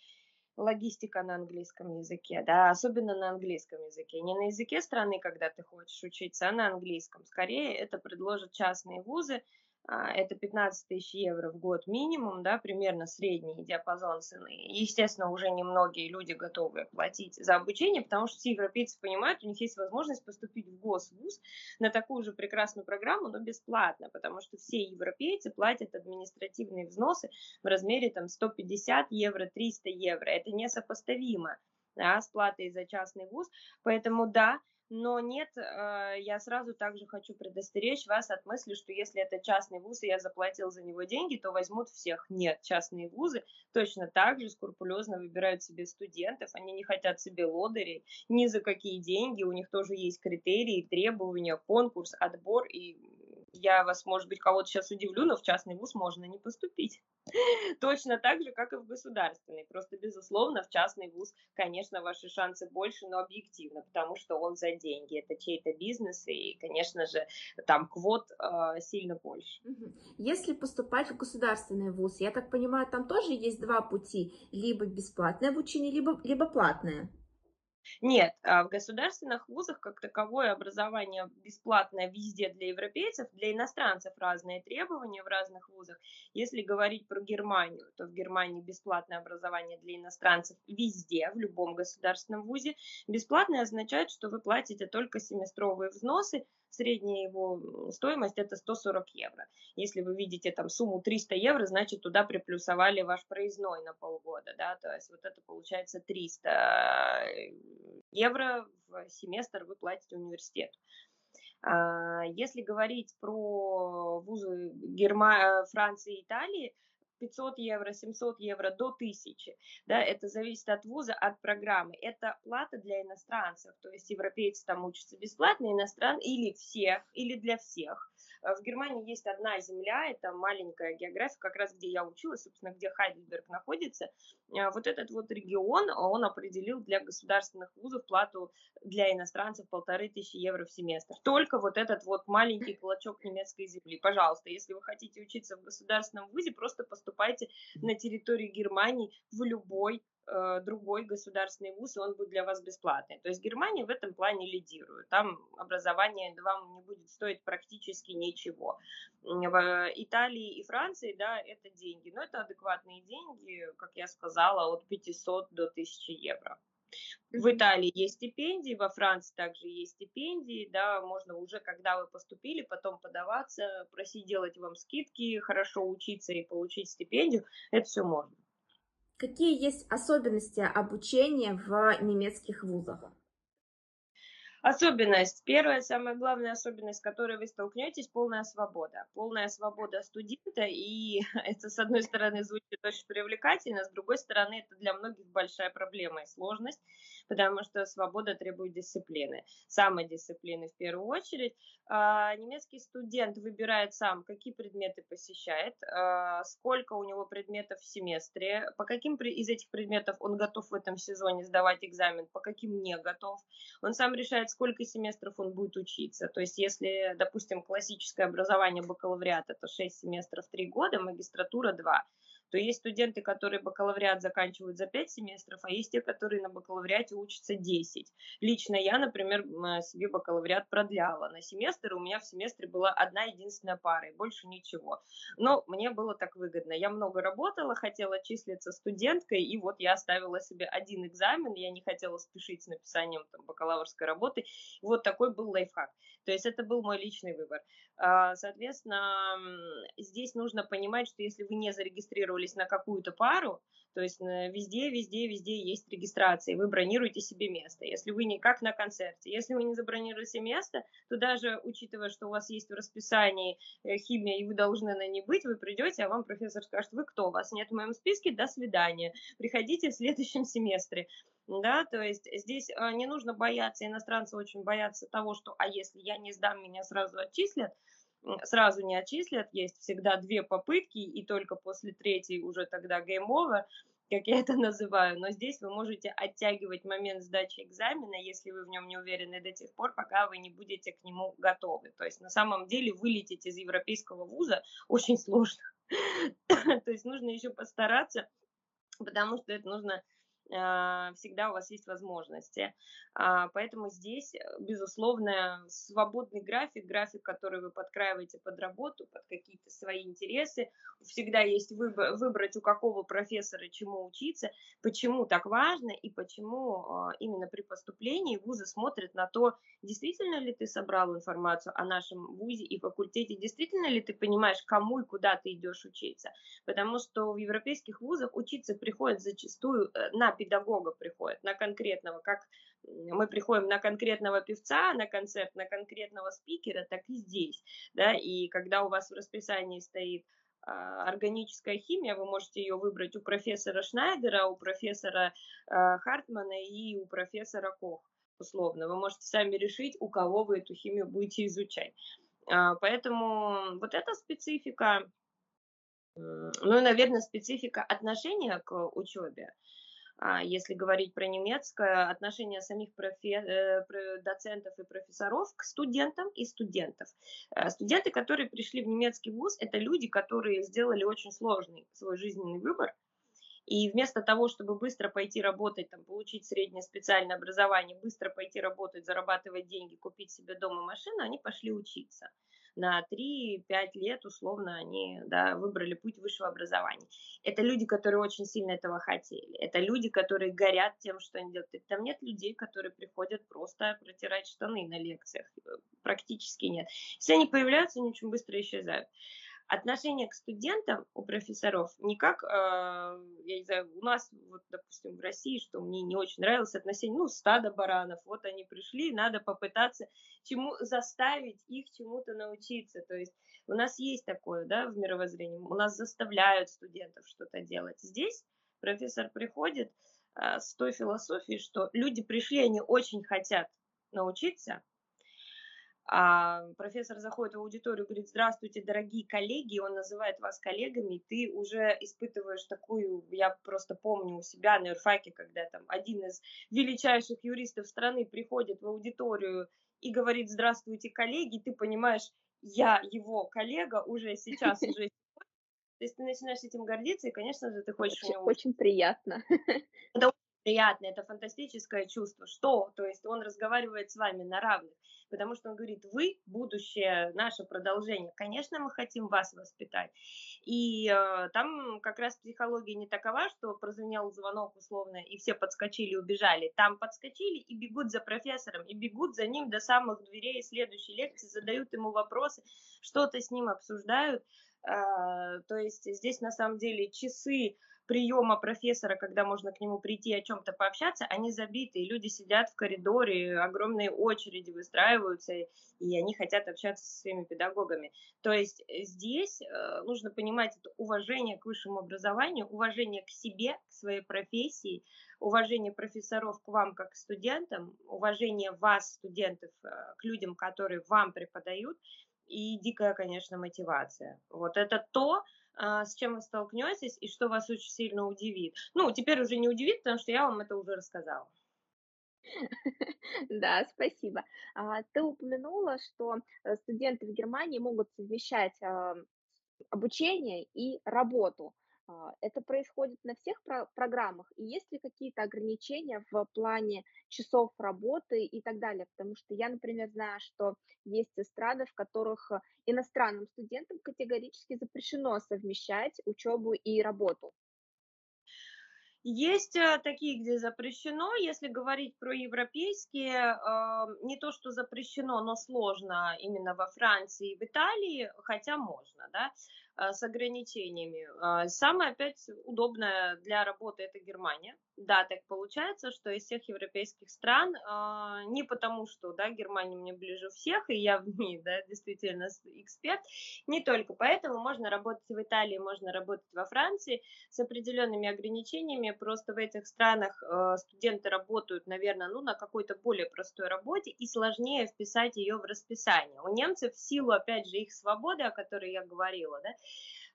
логистика на английском языке, да, особенно на английском языке. Не на языке страны, когда ты хочешь учиться, а на английском. Скорее это предложат частные вузы, это 15 тысяч евро в год минимум, да, примерно средний диапазон цены. Естественно, уже немногие люди готовы платить за обучение, потому что все европейцы понимают, у них есть возможность поступить в госвуз на такую же прекрасную программу, но бесплатно, потому что все европейцы платят административные взносы в размере там 150 евро, 300 евро. Это несопоставимо да, с платой за частный вуз. Поэтому да, но нет, э, я сразу также хочу предостеречь вас от мысли, что если это частный вуз, и я заплатил за него деньги, то возьмут всех. Нет, частные вузы точно так же скрупулезно выбирают себе студентов, они не хотят себе лодырей ни за какие деньги, у них тоже есть критерии, требования, конкурс, отбор, и я вас, может быть, кого-то сейчас удивлю, но в частный вуз можно не поступить. Точно так же, как и в государственный. Просто, безусловно, в частный вуз, конечно, ваши шансы больше, но объективно, потому что он за деньги. Это чей-то бизнес, и, конечно же, там квот э, сильно больше. Если поступать в государственный вуз, я так понимаю, там тоже есть два пути. Либо бесплатное обучение, либо, либо платное. Нет, а в государственных вузах как таковое образование бесплатное везде для европейцев, для иностранцев разные требования в разных вузах. Если говорить про Германию, то в Германии бесплатное образование для иностранцев везде, в любом государственном вузе. Бесплатное означает, что вы платите только семестровые взносы, средняя его стоимость это 140 евро. Если вы видите там сумму 300 евро, значит туда приплюсовали ваш проездной на полгода, да, то есть вот это получается 300 э, евро в семестр вы платите университету. А, если говорить про вузы Герма... Франции и Италии, 500 евро, 700 евро до 1000. Да, это зависит от вуза, от программы. Это плата для иностранцев, то есть европейцы там учатся бесплатно, иностран или всех, или для всех. В Германии есть одна земля, это маленькая география, как раз где я училась, собственно, где Хайдельберг находится. А, вот этот вот регион, он определил для государственных вузов плату для иностранцев полторы тысячи евро в семестр. Только вот этот вот маленький клочок немецкой земли. Пожалуйста, если вы хотите учиться в государственном вузе, просто поступайте на территории Германии в любой Э, другой государственный вуз, и он будет для вас бесплатный. То есть Германия в этом плане лидирует. Там образование вам не будет стоить практически ничего. В Италии и Франции, да, это деньги, но это адекватные деньги, как я сказала, от 500 до 1000 евро. В Италии есть стипендии, во Франции также есть стипендии, да, можно уже, когда вы поступили, потом подаваться, просить делать вам скидки, хорошо учиться и получить стипендию, это все можно. Какие есть особенности обучения в немецких вузах? Особенность. Первая, самая главная особенность, с которой вы столкнетесь, полная свобода. Полная свобода студента, и это, с одной стороны, звучит очень привлекательно, с другой стороны, это для многих большая проблема и сложность, потому что свобода требует дисциплины, самодисциплины в первую очередь. А, немецкий студент выбирает сам, какие предметы посещает, а, сколько у него предметов в семестре, по каким из этих предметов он готов в этом сезоне сдавать экзамен, по каким не готов. Он сам решает, сколько семестров он будет учиться. То есть, если, допустим, классическое образование бакалавриат это 6 семестров 3 года, магистратура 2, то есть студенты, которые бакалавриат заканчивают за 5 семестров, а есть те, которые на бакалавриате учатся 10. Лично я, например, себе бакалавриат продляла. На семестр у меня в семестре была одна единственная пара, и больше ничего. Но мне было так выгодно. Я много работала, хотела числиться студенткой, и вот я оставила себе один экзамен, я не хотела спешить с написанием там, бакалаврской работы. Вот такой был лайфхак. То есть это был мой личный выбор. А, соответственно, здесь нужно понимать, что если вы не зарегистрировались на какую-то пару, то есть везде, везде, везде есть регистрация, вы бронируете себе место. Если вы не как на концерте, если вы не забронируете место, то даже учитывая, что у вас есть в расписании э, химия, и вы должны на ней быть, вы придете, а вам профессор скажет, вы кто, вас нет в моем списке, до свидания, приходите в следующем семестре. Да, то есть здесь э, не нужно бояться, иностранцы очень боятся того, что, а если я не сдам, меня сразу отчислят, сразу не отчислят, есть всегда две попытки, и только после третьей уже тогда over, как я это называю, но здесь вы можете оттягивать момент сдачи экзамена, если вы в нем не уверены до тех пор, пока вы не будете к нему готовы. То есть на самом деле вылететь из европейского вуза очень сложно. То есть нужно еще постараться, потому что это нужно всегда у вас есть возможности. А, поэтому здесь, э, безусловно, свободный график, график, который вы подкраиваете под работу, под какие-то свои интересы. Всегда есть выбор, выбрать, у какого профессора чему учиться, почему так важно и почему а, именно при поступлении вузы смотрят на то, действительно ли ты собрал информацию о нашем вузе и факультете, действительно ли ты понимаешь, кому и куда ты идешь учиться. Потому что в европейских вузах учиться приходят зачастую э, на педагога приходят, на конкретного, как мы приходим на конкретного певца, на концерт, на конкретного спикера, так и здесь, да, и когда у вас в расписании стоит а, органическая химия, вы можете ее выбрать у профессора Шнайдера, у профессора а, Хартмана и у профессора Кох, условно. Вы можете сами решить, у кого вы эту химию будете изучать. А, поэтому вот эта специфика, ну и, наверное, специфика отношения к учебе. Если говорить про немецкое, отношение самих профе- э, доцентов и профессоров к студентам и студентов. Э, студенты, которые пришли в немецкий вуз, это люди, которые сделали очень сложный свой жизненный выбор, и вместо того, чтобы быстро пойти работать, там, получить среднее специальное образование, быстро пойти работать, зарабатывать деньги, купить себе дом и машину, они пошли учиться на 3-5 лет условно они да, выбрали путь высшего образования. Это люди, которые очень сильно этого хотели. Это люди, которые горят тем, что они делают. Там нет людей, которые приходят просто протирать штаны на лекциях. Практически нет. Если они появляются, они очень быстро исчезают отношение к студентам у профессоров не как, э, я не знаю, у нас, вот, допустим, в России, что мне не очень нравилось отношение, ну, стадо баранов, вот они пришли, надо попытаться чему заставить их чему-то научиться, то есть у нас есть такое, да, в мировоззрении, у нас заставляют студентов что-то делать. Здесь профессор приходит э, с той философией, что люди пришли, они очень хотят научиться, а профессор заходит в аудиторию, говорит, здравствуйте, дорогие коллеги, он называет вас коллегами, и ты уже испытываешь такую, я просто помню у себя на юрфаке, когда там один из величайших юристов страны приходит в аудиторию и говорит, здравствуйте, коллеги, ты понимаешь, я его коллега уже сейчас, уже то есть ты начинаешь этим гордиться, и, конечно же, ты хочешь очень, него... Очень приятно. Это приятно, это фантастическое чувство. Что? То есть он разговаривает с вами на равных потому что он говорит, вы будущее, наше продолжение. Конечно, мы хотим вас воспитать. И э, там как раз психология не такова, что прозвенел звонок условно, и все подскочили убежали. Там подскочили и бегут за профессором, и бегут за ним до самых дверей следующей лекции, задают ему вопросы, что-то с ним обсуждают. Э, то есть здесь на самом деле часы приема профессора, когда можно к нему прийти о чем-то пообщаться, они забиты, и люди сидят в коридоре, огромные очереди выстраиваются, и они хотят общаться со своими педагогами. То есть э, здесь э, нужно понимать это уважение к высшему образованию, уважение к себе, к своей профессии, уважение профессоров к вам как к студентам, уважение вас, студентов, э, к людям, которые вам преподают, и дикая, конечно, мотивация. Вот это то, с чем вы столкнетесь и что вас очень сильно удивит. Ну, теперь уже не удивит, потому что я вам это уже рассказала. Да, спасибо. А, ты упомянула, что э, студенты в Германии могут совмещать обучение и работу. А, это происходит на всех про- программах? И есть ли какие-то ограничения в плане часов работы и так далее? Потому что я, например, знаю, что есть эстрады, в которых э, иностранным студентам категорически запрещено совмещать учебу и работу. Есть э, такие, где запрещено. Если говорить про европейские, э, не то, что запрещено, но сложно именно во Франции и в Италии, хотя можно, да. А, с ограничениями. А, самое опять удобное для работы это Германия. Да, так получается, что из всех европейских стран, а, не потому что, да, Германия мне ближе всех, и я в ней, да, действительно эксперт, не только поэтому можно работать в Италии, можно работать во Франции с определенными ограничениями, просто в этих странах студенты работают, наверное, ну, на какой-то более простой работе, и сложнее вписать ее в расписание. У немцев в силу, опять же, их свободы, о которой я говорила, да,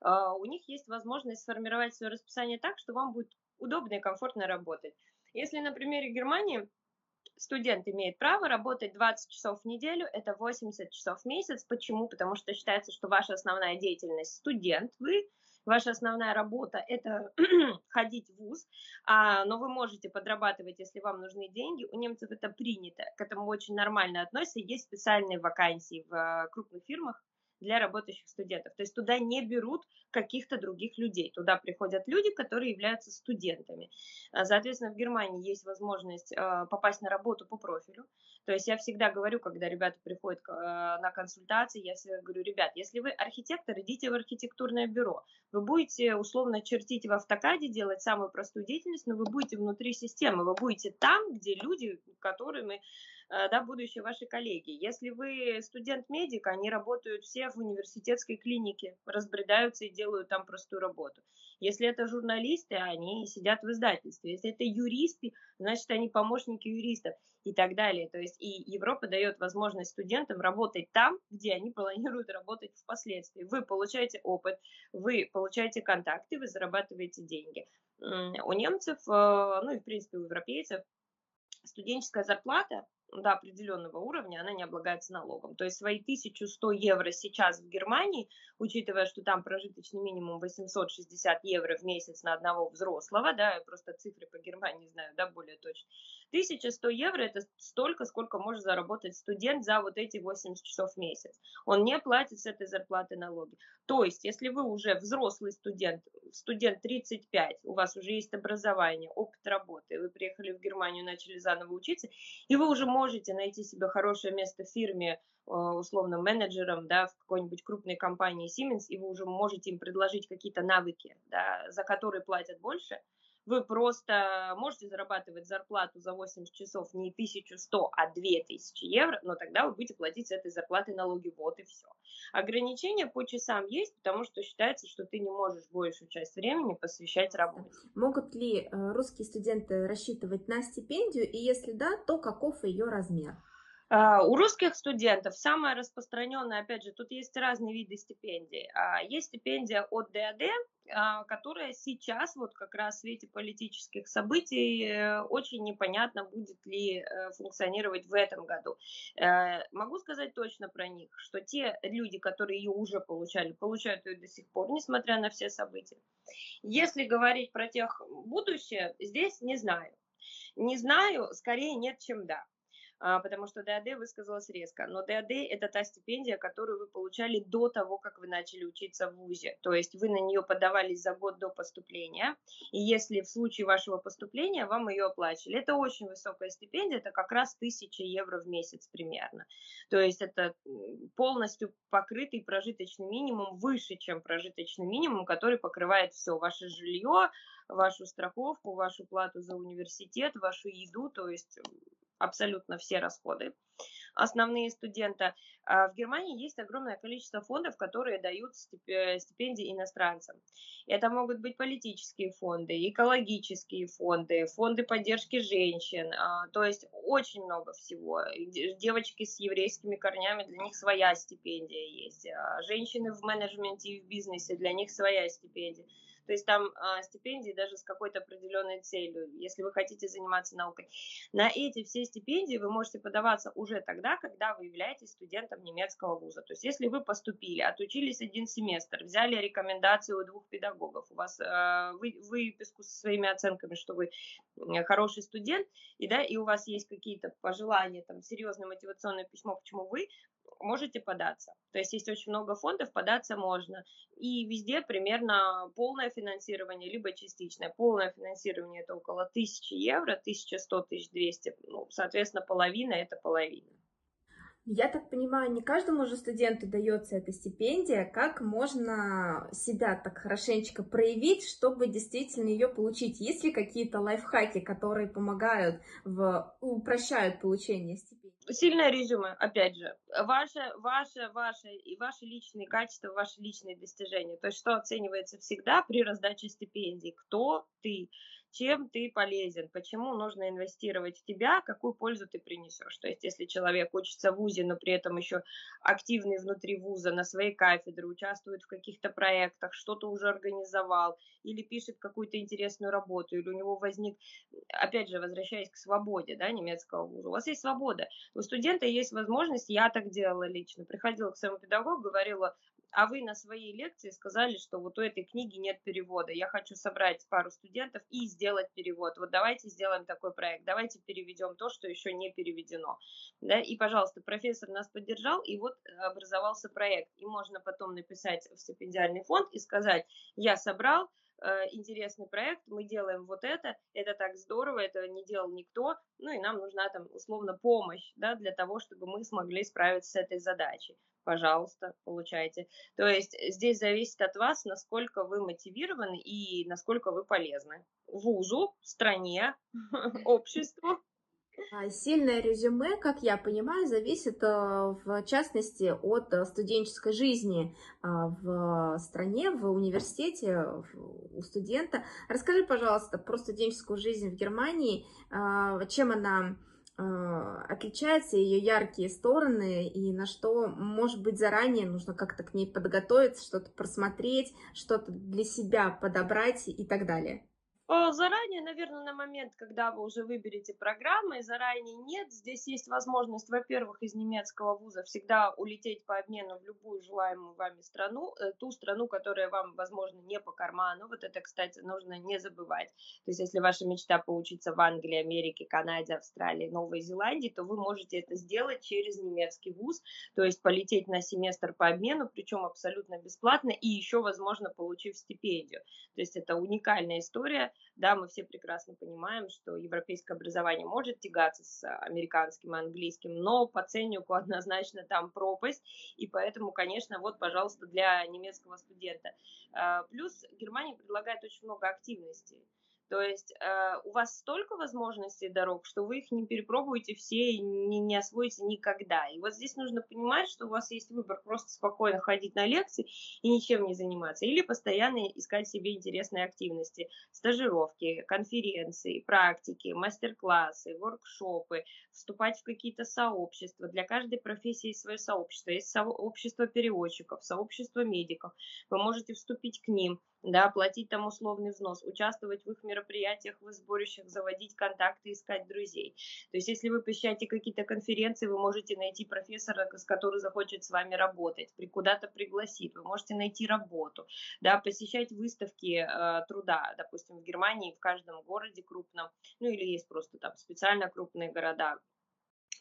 у них есть возможность сформировать свое расписание так, что вам будет удобно и комфортно работать. Если на примере Германии студент имеет право работать 20 часов в неделю, это 80 часов в месяц. Почему? Потому что считается, что ваша основная деятельность студент, вы, ваша основная работа – это ходить в ВУЗ, а, но вы можете подрабатывать, если вам нужны деньги. У немцев это принято, к этому очень нормально относятся. Есть специальные вакансии в крупных фирмах, для работающих студентов. То есть туда не берут каких-то других людей. Туда приходят люди, которые являются студентами. А, соответственно, в Германии есть возможность а, попасть на работу по профилю. То есть я всегда говорю, когда ребята приходят а, на консультации, я всегда говорю, ребят, если вы архитектор, идите в архитектурное бюро. Вы будете условно чертить в автокаде, делать самую простую деятельность, но вы будете внутри системы, вы будете там, где люди, которыми да, будущие ваши коллеги. Если вы студент-медик, они работают все в университетской клинике, разбредаются и делают там простую работу. Если это журналисты, они сидят в издательстве. Если это юристы, значит, они помощники юристов и так далее. То есть и Европа дает возможность студентам работать там, где они планируют работать впоследствии. Вы получаете опыт, вы получаете контакты, вы зарабатываете деньги. У немцев, э, ну и в принципе у европейцев, студенческая зарплата до определенного уровня она не облагается налогом. То есть свои 1100 евро сейчас в Германии, учитывая, что там прожиточный минимум 860 евро в месяц на одного взрослого, да, я просто цифры по Германии знаю, да, более точно. 1100 евро это столько, сколько может заработать студент за вот эти 80 часов в месяц. Он не платит с этой зарплаты налоги. То есть, если вы уже взрослый студент, студент 35, у вас уже есть образование, опыт работы, вы приехали в Германию, начали заново учиться, и вы уже можете найти себе хорошее место в фирме, э, условно менеджером, да, в какой-нибудь крупной компании Siemens, и вы уже можете им предложить какие-то навыки, да, за которые платят больше, вы просто можете зарабатывать зарплату за 80 часов не 1100, а 2000 евро, но тогда вы будете платить с этой зарплаты налоги, вот и все. Ограничения по часам есть, потому что считается, что ты не можешь большую часть времени посвящать работе. Могут ли э, русские студенты рассчитывать на стипендию, и если да, то каков ее размер? А, у русских студентов самое распространенное, опять же, тут есть разные виды стипендий. А, есть стипендия от ДАД, а, которая сейчас, вот как раз в свете политических событий, э, очень непонятно, будет ли э, функционировать в этом году. Э, могу сказать точно про них, что те люди, которые ее уже получали, получают ее до сих пор, несмотря на все события. Если говорить про тех будущее, здесь не знаю. Не знаю, скорее нет, чем да. А, потому что ДАД высказалась резко. Но ДАД – это та стипендия, которую вы получали до того, как вы начали учиться в ВУЗе. То есть вы на нее подавались за год до поступления, и если в случае вашего поступления вам ее оплачивали. Это очень высокая стипендия, это как раз 1000 евро в месяц примерно. То есть это полностью покрытый прожиточный минимум, выше, чем прожиточный минимум, который покрывает все, ваше жилье, вашу страховку, вашу плату за университет, вашу еду, то есть абсолютно все расходы основные студенты. А в Германии есть огромное количество фондов, которые дают стипендии иностранцам. Это могут быть политические фонды, экологические фонды, фонды поддержки женщин, а, то есть очень много всего. Девочки с еврейскими корнями, для них своя стипендия есть. А женщины в менеджменте и в бизнесе, для них своя стипендия. То есть там а, стипендии даже с какой-то определенной целью, если вы хотите заниматься наукой. На эти все стипендии вы можете подаваться уже тогда, когда вы являетесь студентом немецкого вуза. То есть если вы поступили, отучились один семестр, взяли рекомендации у двух педагогов, у вас э, вы, выписку со своими оценками, что вы хороший студент, и, да, и у вас есть какие-то пожелания, там, серьезное мотивационное письмо, почему вы можете податься. То есть есть очень много фондов, податься можно. И везде примерно полное финансирование, либо частичное. Полное финансирование это около 1000 евро, 1100-1200. Ну, соответственно, половина это половина. Я так понимаю, не каждому же студенту дается эта стипендия. Как можно себя так хорошенечко проявить, чтобы действительно ее получить? Есть ли какие-то лайфхаки, которые помогают, в, упрощают получение стипендии? Сильное резюме, опять же. Ваше, ваше, ваше и ваши личные качества, ваши личные достижения. То есть, что оценивается всегда при раздаче стипендий? Кто ты? Чем ты полезен, почему нужно инвестировать в тебя, какую пользу ты принесешь. То есть, если человек учится в ВУЗе, но при этом еще активный внутри ВУЗа, на своей кафедре, участвует в каких-то проектах, что-то уже организовал, или пишет какую-то интересную работу, или у него возник, опять же, возвращаясь к свободе да, немецкого ВУЗа, у вас есть свобода, у студента есть возможность, я так делала лично, приходила к своему педагогу, говорила, а вы на своей лекции сказали, что вот у этой книги нет перевода. Я хочу собрать пару студентов и сделать перевод. Вот давайте сделаем такой проект, давайте переведем то, что еще не переведено. Да? И, пожалуйста, профессор нас поддержал, и вот образовался проект. И можно потом написать в стипендиальный фонд и сказать, я собрал, Э, интересный проект, мы делаем вот это, это так здорово, это не делал никто, ну и нам нужна там условно помощь, да, для того, чтобы мы смогли справиться с этой задачей. Пожалуйста, получайте. То есть здесь зависит от вас, насколько вы мотивированы и насколько вы полезны вузу, стране, обществу. А, сильное резюме, как я понимаю, зависит э, в частности от э, студенческой жизни а, в стране, в университете, у студента. Расскажи, пожалуйста, про студенческую жизнь в Германии, а, чем она отличается, ее яркие стороны и на что, может быть, заранее нужно как-то к ней подготовиться, что-то просмотреть, что-то для себя подобрать и так далее. Заранее, наверное, на момент, когда вы уже выберете программы, заранее нет. Здесь есть возможность, во-первых, из немецкого вуза всегда улететь по обмену в любую желаемую вами страну, э, ту страну, которая вам, возможно, не по карману. Вот это, кстати, нужно не забывать. То есть, если ваша мечта поучиться в Англии, Америке, Канаде, Австралии, Новой Зеландии, то вы можете это сделать через немецкий вуз, то есть полететь на семестр по обмену, причем абсолютно бесплатно, и еще, возможно, получив стипендию. То есть, это уникальная история да, мы все прекрасно понимаем, что европейское образование может тягаться с американским и английским, но по ценнику однозначно там пропасть, и поэтому, конечно, вот, пожалуйста, для немецкого студента. А, плюс Германия предлагает очень много активностей. То есть э, у вас столько возможностей дорог, что вы их не перепробуете все и не, не освоите никогда. И вот здесь нужно понимать, что у вас есть выбор просто спокойно ходить на лекции и ничем не заниматься. Или постоянно искать себе интересные активности, стажировки, конференции, практики, мастер-классы, воркшопы, вступать в какие-то сообщества. Для каждой профессии есть свое сообщество. Есть сообщество переводчиков, сообщество медиков. Вы можете вступить к ним да, платить там условный взнос, участвовать в их мероприятиях, в их сборищах, заводить контакты, искать друзей. То есть, если вы посещаете какие-то конференции, вы можете найти профессора, с которым захочет с вами работать, куда-то пригласить, вы можете найти работу, да, посещать выставки э, труда, допустим, в Германии, в каждом городе крупном, ну или есть просто там специально крупные города,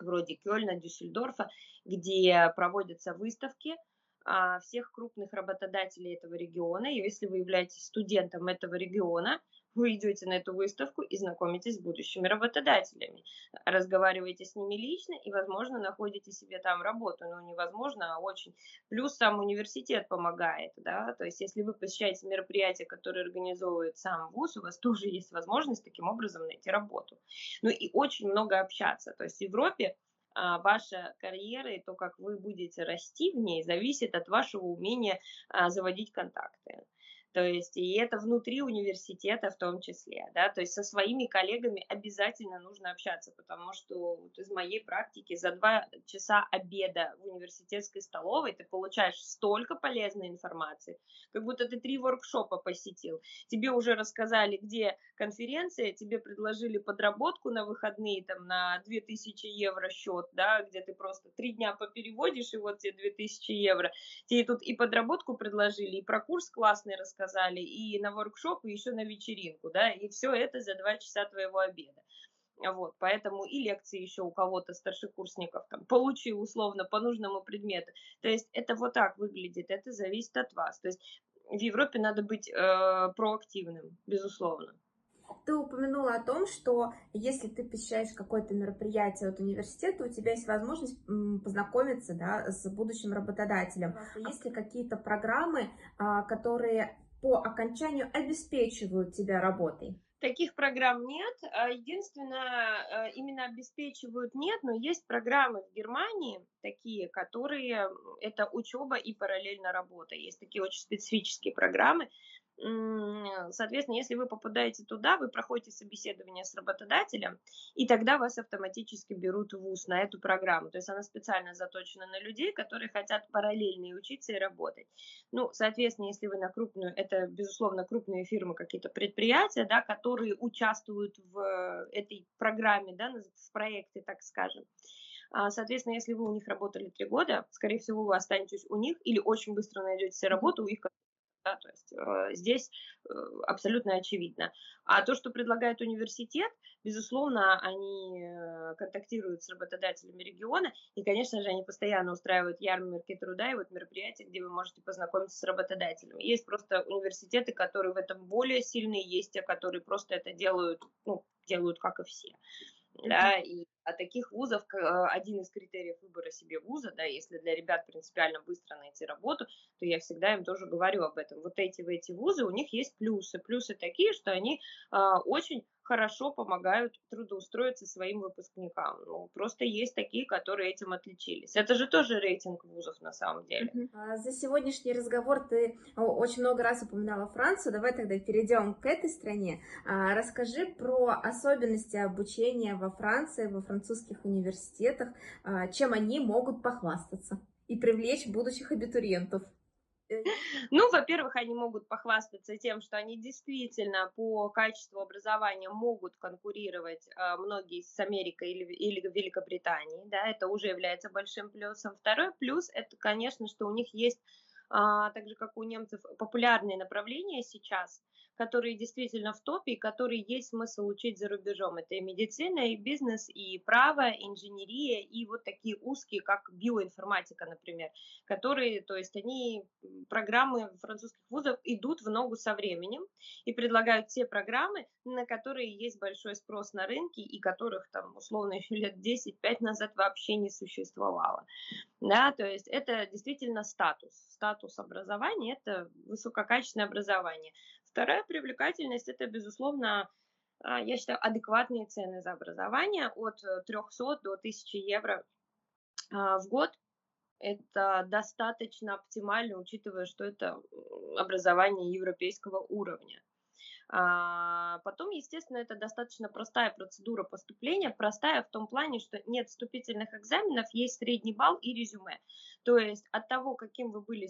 вроде Кёльна, Дюссельдорфа, где проводятся выставки, всех крупных работодателей этого региона. И если вы являетесь студентом этого региона, вы идете на эту выставку и знакомитесь с будущими работодателями, разговариваете с ними лично и, возможно, находите себе там работу. Ну, невозможно, а очень. Плюс сам университет помогает, да, то есть если вы посещаете мероприятия, которые организовывает сам ВУЗ, у вас тоже есть возможность таким образом найти работу. Ну и очень много общаться. То есть в Европе а, ваша карьера и то, как вы будете расти в ней, зависит от вашего умения а, заводить контакты. То есть, и это внутри университета в том числе, да, то есть со своими коллегами обязательно нужно общаться, потому что вот из моей практики за два часа обеда в университетской столовой ты получаешь столько полезной информации, как будто ты три воркшопа посетил. Тебе уже рассказали, где конференция, тебе предложили подработку на выходные, там, на 2000 евро счет, да, где ты просто три дня попереводишь, и вот тебе 2000 евро. Тебе тут и подработку предложили, и про курс классный рассказали, сказали, и на воркшоп, и еще на вечеринку, да, и все это за два часа твоего обеда. Вот, поэтому и лекции еще у кого-то старшекурсников там получи условно по нужному предмету. То есть это вот так выглядит, это зависит от вас. То есть в Европе надо быть э, проактивным, безусловно. Ты упомянула о том, что если ты посещаешь какое-то мероприятие от университета, у тебя есть возможность познакомиться да, с будущим работодателем. Есть ли какие-то программы, а, которые по окончанию обеспечивают тебя работой? Таких программ нет. А единственное, э, именно обеспечивают нет, но есть программы в Германии такие, которые это учеба и параллельно работа. Есть такие очень специфические программы. Соответственно, если вы попадаете туда, вы проходите собеседование с работодателем, и тогда вас автоматически берут в ВУЗ на эту программу. То есть она специально заточена на людей, которые хотят параллельно и учиться и работать. Ну, соответственно, если вы на крупную, это, безусловно, крупные фирмы, какие-то предприятия, да, которые участвуют в этой программе, да, в проекте, так скажем. А, соответственно, если вы у них работали три года, скорее всего, вы останетесь у них или очень быстро найдете работу у их да, то есть э, здесь э, абсолютно очевидно. А то, что предлагает университет, безусловно, они э, контактируют с работодателями региона, и, конечно же, они постоянно устраивают ярмарки труда и вот мероприятия, где вы можете познакомиться с работодателями. Есть просто университеты, которые в этом более сильные, есть те, которые просто это делают, ну, делают как и все. Да, и а таких вузов, один из критериев выбора себе вуза, да, если для ребят принципиально быстро найти работу, то я всегда им тоже говорю об этом. Вот эти в эти вузы, у них есть плюсы. Плюсы такие, что они э, очень хорошо помогают трудоустроиться своим выпускникам. Ну, просто есть такие, которые этим отличились. Это же тоже рейтинг вузов на самом деле. Uh-huh. За сегодняшний разговор ты очень много раз упоминала Францию. Давай тогда перейдем к этой стране. А, расскажи про особенности обучения во Франции, во французских университетах, а, чем они могут похвастаться и привлечь будущих абитуриентов. Ну, во-первых, они могут похвастаться тем, что они действительно по качеству образования могут конкурировать э, многие с Америкой или, или Великобританией, да, это уже является большим плюсом. Второй плюс, это, конечно, что у них есть, э, так же, как у немцев, популярные направления сейчас – которые действительно в топе и которые есть смысл учить за рубежом. Это и медицина, и бизнес, и право, инженерия, и вот такие узкие, как биоинформатика, например, которые, то есть они, программы французских вузов идут в ногу со временем и предлагают те программы, на которые есть большой спрос на рынке и которых там условно еще лет 10-5 назад вообще не существовало. Да, то есть это действительно статус. Статус образования – это высококачественное образование. Вторая привлекательность – это, безусловно, а, я считаю, адекватные цены за образование от 300 э, до 1000 евро а, в год. Это достаточно оптимально, учитывая, что это образование европейского уровня. А потом, естественно, это достаточно простая процедура поступления, простая в том плане, что нет вступительных экзаменов, есть средний балл и резюме. То есть от того, каким вы были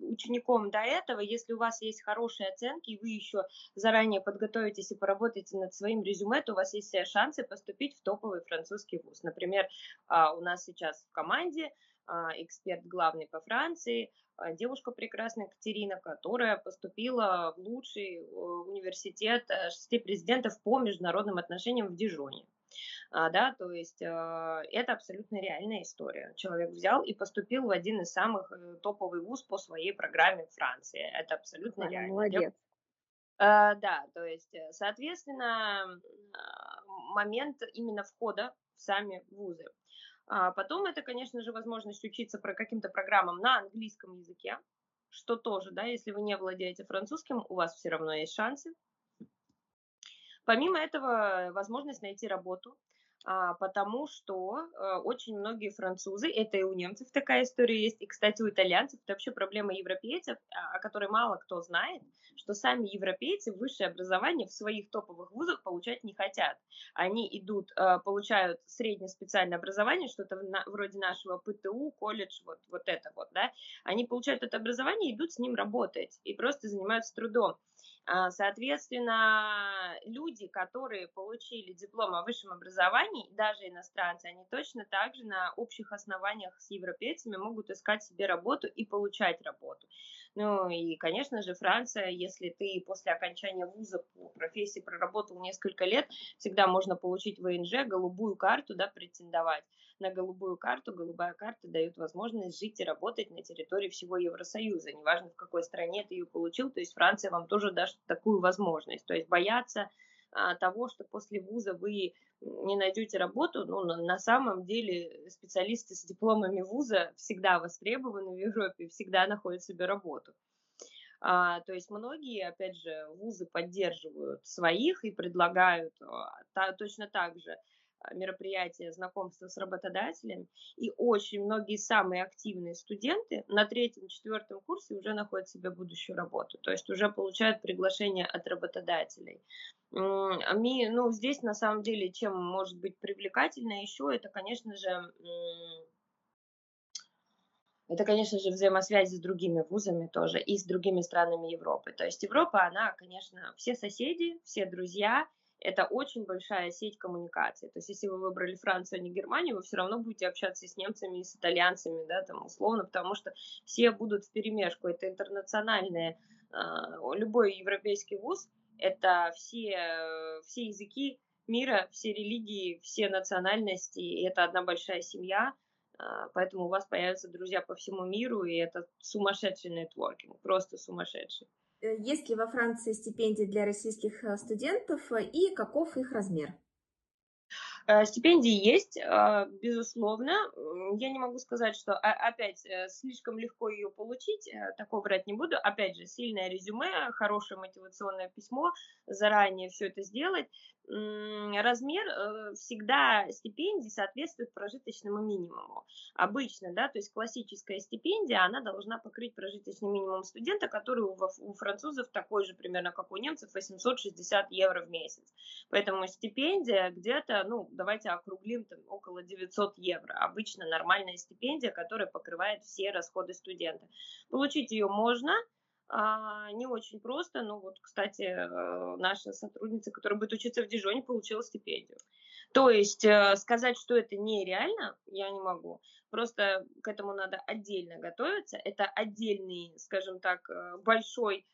учеником до этого, если у вас есть хорошие оценки, и вы еще заранее подготовитесь и поработаете над своим резюме, то у вас есть все шансы поступить в топовый французский вуз. Например, а, у нас сейчас в команде эксперт главный по Франции, а, девушка прекрасная Катерина, которая поступила в лучший университет э, шести президентов по международным отношениям в Дижоне. А, да, то есть а, это абсолютно реальная история. Человек взял и поступил в один из самых э, топовый вуз по своей программе Франции. Это абсолютно а, реально. Молодец. А, да, то есть, э, соответственно, момент именно входа в сами вузы. А потом это, конечно же, возможность учиться про каким-то программам на английском языке, что тоже, да, если вы не владеете французским, у вас все равно есть шансы. Помимо этого, возможность найти работу, потому что а, очень многие французы, это и у немцев такая история есть, и, кстати, у итальянцев, это вообще проблема европейцев, а, о которой мало кто знает, что сами европейцы высшее образование в своих топовых вузах получать не хотят. Они идут, получают среднее специальное образование, что-то вроде нашего ПТУ, колледж, вот, вот это вот, да, они получают это образование и идут с ним работать, и просто занимаются трудом. А, соответственно, люди, которые получили диплом о высшем образовании, даже иностранцы, они точно так же на общих основаниях с европейцами могут искать себе работу и получать работу. Ну и, конечно же, Франция, если ты после окончания вуза по профессии проработал несколько лет, всегда можно получить ВНЖ, голубую карту, да, претендовать на голубую карту. Голубая карта дает возможность жить и работать на территории всего Евросоюза, неважно в какой стране ты ее получил, то есть Франция вам тоже даст такую возможность. То есть бояться того, что после вуза вы не найдете работу, ну, на, самом деле специалисты с дипломами вуза всегда востребованы в Европе, всегда находят себе работу. А, то есть многие, опять же, вузы поддерживают своих и предлагают а, та, точно так же а, мероприятия знакомства с работодателем, и очень многие самые активные студенты на третьем-четвертом курсе уже находят себе будущую работу, то есть уже получают приглашение от работодателей. Ну, здесь на самом деле, чем может быть привлекательно еще, это, конечно же, это, конечно же, взаимосвязь с другими вузами тоже и с другими странами Европы. То есть Европа, она, конечно, все соседи, все друзья, это очень большая сеть коммуникаций. То есть, если вы выбрали Францию, а не Германию, вы все равно будете общаться с немцами и с итальянцами, да, там, условно, потому что все будут в перемешку. Это интернациональные, а, любой европейский вуз, это все, все языки мира, все религии, все национальности, и это одна большая семья, а, поэтому у вас появятся друзья по всему миру, и это сумасшедший нетворкинг, просто сумасшедший. Э, есть ли во Франции стипендии для российских э, студентов э, и каков их размер? Стипендии есть, безусловно. Я не могу сказать, что опять слишком легко ее получить, такого брать не буду. Опять же, сильное резюме, хорошее мотивационное письмо, заранее все это сделать размер э, всегда стипендии соответствует прожиточному минимуму. Обычно, да, то есть классическая стипендия, она должна покрыть прожиточный минимум студента, который у французов такой же примерно, как у немцев, 860 евро в месяц. Поэтому стипендия где-то, ну, давайте округлим, там, около 900 евро. Обычно нормальная стипендия, которая покрывает все расходы студента. Получить ее можно, а, не очень просто. Ну вот, кстати, э, наша сотрудница, которая будет учиться в Дижоне, получила стипендию. То есть э, сказать, что это нереально, я не могу. Просто к этому надо отдельно готовиться. Это отдельный, скажем так, э, большой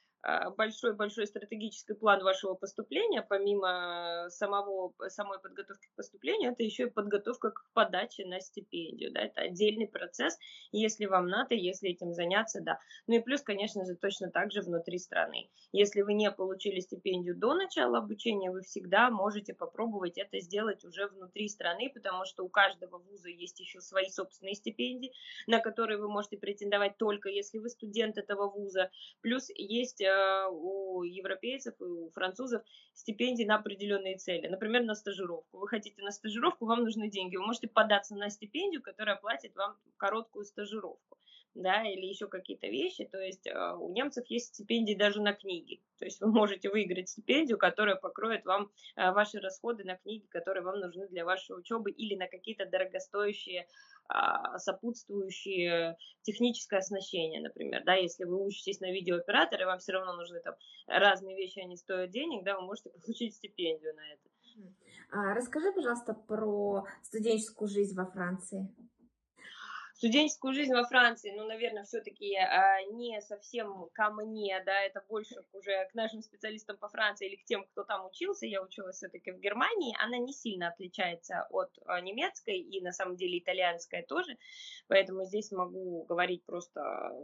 большой-большой стратегический план вашего поступления, помимо самого, самой подготовки к поступлению, это еще и подготовка к подаче на стипендию. Да, это отдельный процесс, если вам надо, если этим заняться, да. Ну и плюс, конечно же, точно так же внутри страны. Если вы не получили стипендию до начала обучения, вы всегда можете попробовать это сделать уже внутри страны, потому что у каждого вуза есть еще свои собственные стипендии, на которые вы можете претендовать только если вы студент этого вуза. Плюс есть Э, у европейцев и у французов стипендии на определенные цели. Например, на стажировку. Вы хотите на стажировку, вам нужны деньги. Вы можете податься на стипендию, которая платит вам короткую стажировку да, или еще какие-то вещи. То есть э, у немцев есть стипендии даже на книги. То есть вы можете выиграть стипендию, которая покроет вам э, ваши расходы на книги, которые вам нужны для вашей учебы, или на какие-то дорогостоящие а, сопутствующие техническое оснащение, например, да, если вы учитесь на видеооператора, и вам все равно нужны там разные вещи, они стоят денег, да, вы можете получить стипендию на это. А, расскажи, пожалуйста, про студенческую жизнь во Франции студенческую жизнь во Франции, ну, наверное, все-таки а, не совсем ко мне, да, это больше уже к нашим специалистам по Франции или к тем, кто там учился. Я училась все-таки в Германии. Она не сильно отличается от а, немецкой и, на самом деле, итальянской тоже. Поэтому здесь могу говорить просто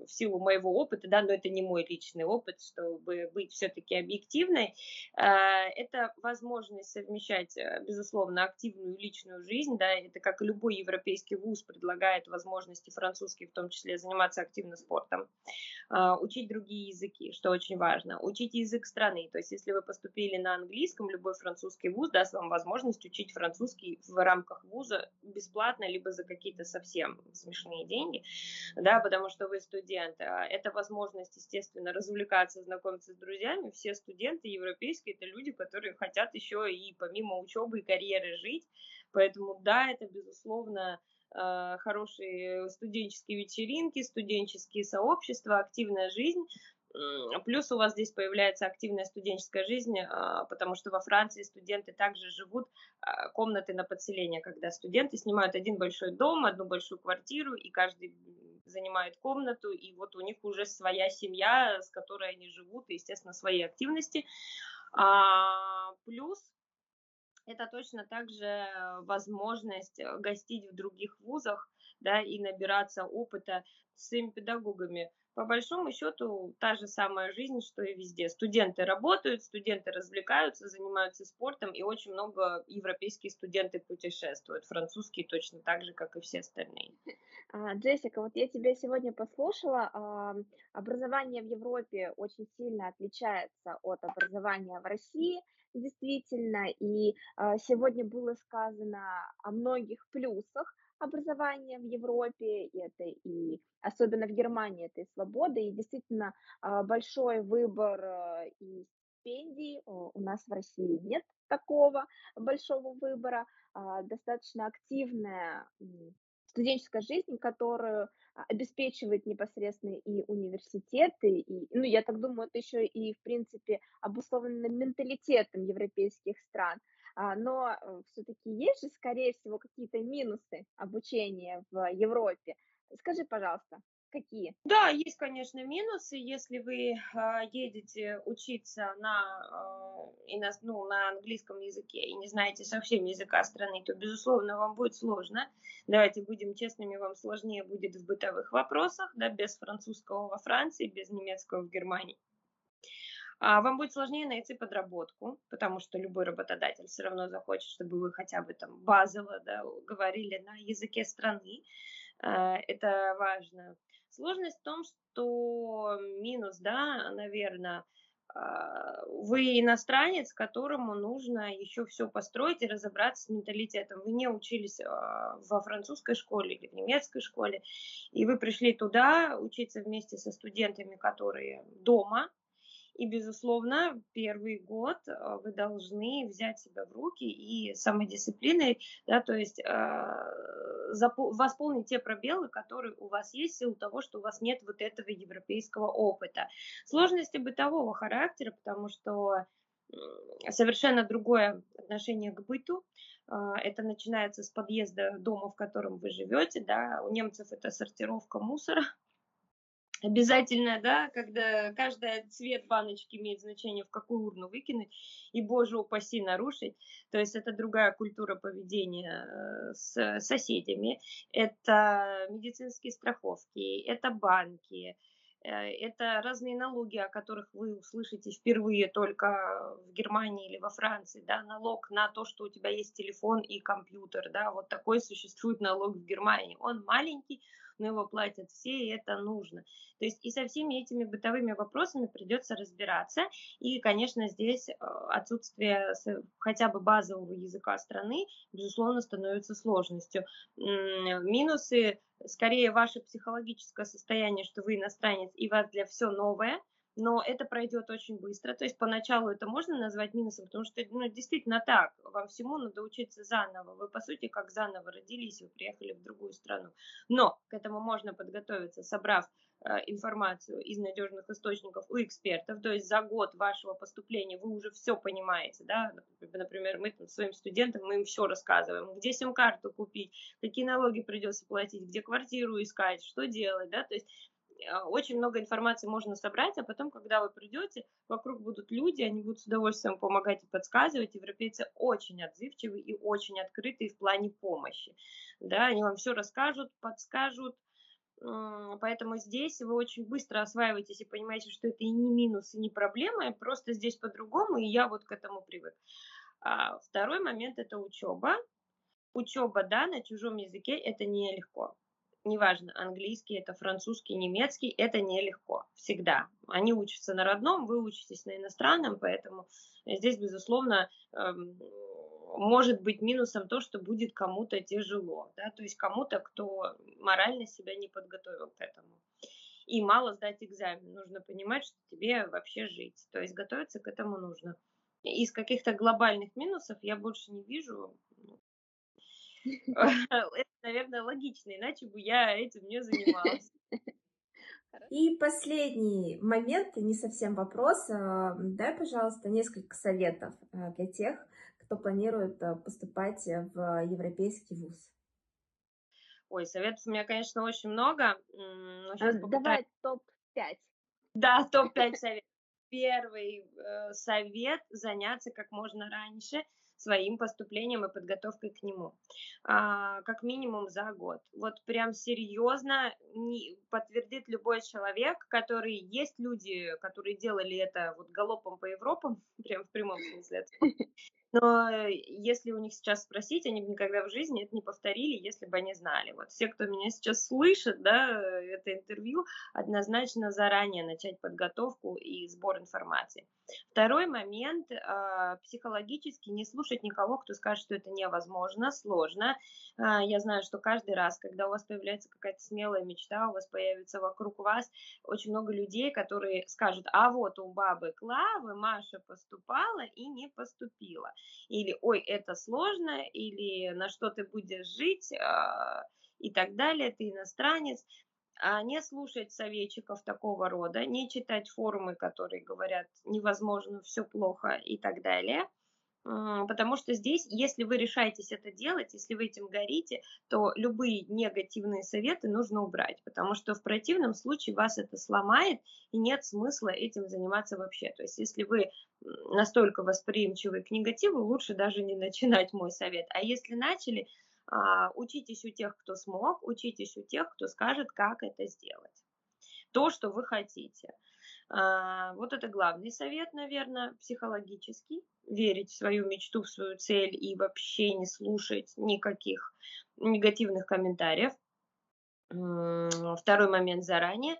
в силу моего опыта, да, но это не мой личный опыт, чтобы быть все-таки объективной. А, это возможность совмещать, безусловно, активную личную жизнь, да, это как любой европейский вуз предлагает возможность возможности французский в том числе заниматься активно спортом, а, учить другие языки, что очень важно, учить язык страны, то есть если вы поступили на английском, любой французский вуз даст вам возможность учить французский в рамках вуза бесплатно, либо за какие-то совсем смешные деньги, да, потому что вы студент. А это возможность, естественно, развлекаться, знакомиться с друзьями. Все студенты европейские – это люди, которые хотят еще и помимо учебы и карьеры жить, Поэтому да, это безусловно Э, хорошие студенческие вечеринки, студенческие сообщества, активная жизнь. Плюс у вас здесь появляется активная студенческая жизнь, а, потому что во Франции студенты также живут а, комнаты на подселение, когда студенты снимают один большой дом, одну большую квартиру, и каждый занимает комнату, и вот у них уже своя семья, с которой они живут, и, естественно, свои активности. А, плюс это точно также э, возможность э, гостить в других вузах, да, и набираться опыта с своими педагогами. По большому счету, та же самая жизнь, что и везде. Студенты работают, студенты развлекаются, занимаются спортом, и очень много европейские студенты путешествуют, французские точно так же, как и все остальные. А, Джессика, вот я тебя сегодня послушала. Образование в Европе очень сильно отличается от образования в России действительно, и а, сегодня было сказано о многих плюсах образования в Европе, и это и особенно в Германии, это и свобода, и действительно а, большой выбор а, и стипендий. У нас в России нет такого большого выбора, достаточно активная студенческая жизнь, которую а, обеспечивает непосредственно и университеты, и, ну, я так думаю, это еще и, в принципе, обусловлено менталитетом европейских стран. А, но э, все-таки есть же, скорее всего, какие-то минусы обучения в Европе. Скажи, пожалуйста, какие? Да, есть, конечно, минусы. Если вы э, едете учиться на, э, ну, на английском языке и не знаете совсем языка страны, то, безусловно, вам будет сложно. Давайте будем честными, вам сложнее будет в бытовых вопросах, да, без французского во Франции, без немецкого в Германии. А вам будет сложнее найти подработку, потому что любой работодатель все равно захочет, чтобы вы хотя бы там базово да, говорили на языке страны. А, это важно. Сложность в том, что минус, да, наверное, а, вы иностранец, которому нужно еще все построить и разобраться с менталитетом. Вы не учились во французской школе или в немецкой школе, и вы пришли туда учиться вместе со студентами, которые дома, и, безусловно, первый год э, вы должны взять себя в руки и самодисциплиной, да, то есть э, восполнить те пробелы, которые у вас есть в силу того, что у вас нет вот этого европейского опыта. Сложности бытового характера, потому что совершенно другое отношение к быту. Э, это начинается с подъезда дома, в котором вы живете. Да. У немцев это сортировка мусора, обязательно, да, когда каждый цвет баночки имеет значение, в какую урну выкинуть, и, боже упаси, нарушить. То есть это другая культура поведения э, с соседями. Это медицинские страховки, это банки, э, это разные налоги, о которых вы услышите впервые только в Германии или во Франции, да, налог на то, что у тебя есть телефон и компьютер, да, вот такой существует налог в Германии. Он маленький, но его платят все, и это нужно. То есть и со всеми этими бытовыми вопросами придется разбираться. И, конечно, здесь э, отсутствие хотя бы базового языка страны, безусловно, становится сложностью. Минусы скорее ваше психологическое состояние, что вы иностранец, и вас для все новое, но это пройдет очень быстро. То есть поначалу это можно назвать минусом, потому что ну, действительно так, вам всему надо учиться заново. Вы, по сути, как заново родились, вы приехали в другую страну. Но к этому можно подготовиться, собрав э, информацию из надежных источников у экспертов, то есть за год вашего поступления вы уже все понимаете, да, например, мы там, своим студентам, мы им все рассказываем, где сим-карту купить, какие налоги придется платить, где квартиру искать, что делать, да, то есть очень много информации можно собрать, а потом, когда вы придете, вокруг будут люди, они будут с удовольствием помогать и подсказывать. Европейцы очень отзывчивы и очень открыты в плане помощи. Да, они вам все расскажут, подскажут, Поэтому здесь вы очень быстро осваиваетесь и понимаете, что это и не минус, и не проблема, просто здесь по-другому, и я вот к этому привык. А второй момент – это учеба. Учеба, да, на чужом языке – это нелегко неважно, английский, это французский, немецкий, это нелегко, всегда. Они учатся на родном, вы учитесь на иностранном, поэтому здесь, безусловно, эм, может быть минусом то, что будет кому-то тяжело, да, то есть кому-то, кто морально себя не подготовил к этому. И мало сдать экзамен, нужно понимать, что тебе вообще жить, то есть готовиться к этому нужно. Из каких-то глобальных минусов я больше не вижу, Это, наверное, логично, иначе бы я этим не занималась. И последний момент, не совсем вопрос. А, дай, пожалуйста, несколько советов а, для тех, кто планирует а, поступать в европейский вуз. Ой, советов у меня, конечно, очень много. Давай топ-5. Да, топ-5 советов. Первый э, совет – заняться как можно раньше – своим поступлением и подготовкой к нему. А, как минимум за год. Вот прям серьезно не, подтвердит любой человек, который есть люди, которые делали это вот галопом по Европам, прям в прямом смысле. Но э, если у них сейчас спросить, они бы никогда в жизни это не повторили, если бы они знали. Вот все, кто меня сейчас слышит, да, это интервью, однозначно заранее начать подготовку и сбор информации. Второй момент, э, психологически не слушать никого, кто скажет, что это невозможно, сложно. Э, я знаю, что каждый раз, когда у вас появляется какая-то смелая мечта, у вас появится вокруг вас очень много людей, которые скажут, а вот у бабы Клавы Маша поступала и не поступила или ой, это сложно, или на что ты будешь жить, а, и так далее, ты иностранец, а не слушать советчиков такого рода, не читать форумы, которые говорят невозможно, все плохо и так далее – Потому что здесь, если вы решаетесь это делать, если вы этим горите, то любые негативные советы нужно убрать, потому что в противном случае вас это сломает, и нет смысла этим заниматься вообще. То есть если вы настолько восприимчивы к негативу, лучше даже не начинать мой совет. А если начали, а, учитесь у тех, кто смог, учитесь у тех, кто скажет, как это сделать. То, что вы хотите. А, вот это главный совет, наверное, психологический. Верить в свою мечту, в свою цель и вообще не слушать никаких негативных комментариев. Второй момент заранее.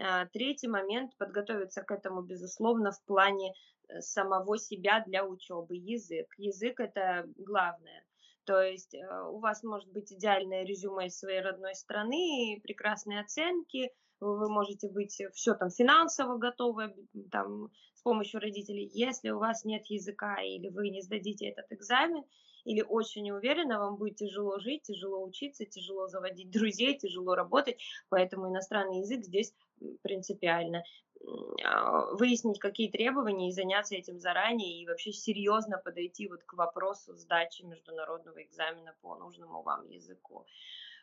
А, третий момент подготовиться к этому, безусловно, в плане э, самого себя для учебы. Язык. Язык это главное. То есть э, у вас может быть идеальное резюме из своей родной страны, прекрасные оценки, вы можете быть все там финансово готовы, там, с помощью родителей. Если у вас нет языка или вы не сдадите этот экзамен, или очень уверенно, вам будет тяжело жить, тяжело учиться, тяжело заводить друзей, тяжело работать, поэтому иностранный язык здесь принципиально. А, выяснить, какие требования и заняться этим заранее, и вообще серьезно подойти вот к вопросу сдачи международного экзамена по нужному вам языку.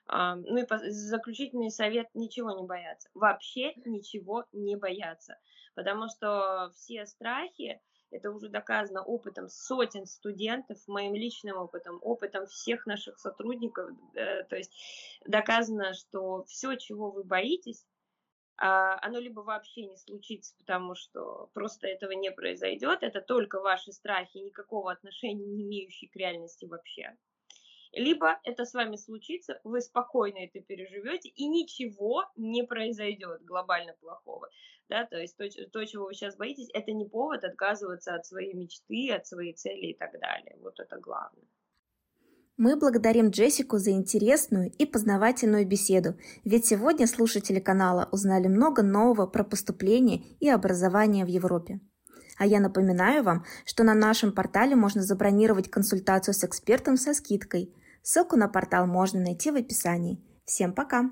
Ну и заключительный совет – ничего не бояться. Вообще ничего не бояться. Потому что все страхи, это уже доказано опытом сотен студентов, моим личным опытом, опытом всех наших сотрудников. Э, то есть доказано, что все, чего вы боитесь, а, оно либо вообще не случится, потому что просто этого не произойдет, это только ваши страхи, никакого отношения не имеющие к реальности вообще либо это с вами случится, вы спокойно это переживете, и ничего не произойдет глобально плохого. Да, то есть то, то, чего вы сейчас боитесь, это не повод отказываться от своей мечты, от своей цели и так далее. Вот это главное. Мы благодарим Джессику за интересную и познавательную беседу, ведь сегодня слушатели канала узнали много нового про поступление и образование в Европе. А я напоминаю вам, что на нашем портале можно забронировать консультацию с экспертом со скидкой – Ссылку на портал можно найти в описании. Всем пока!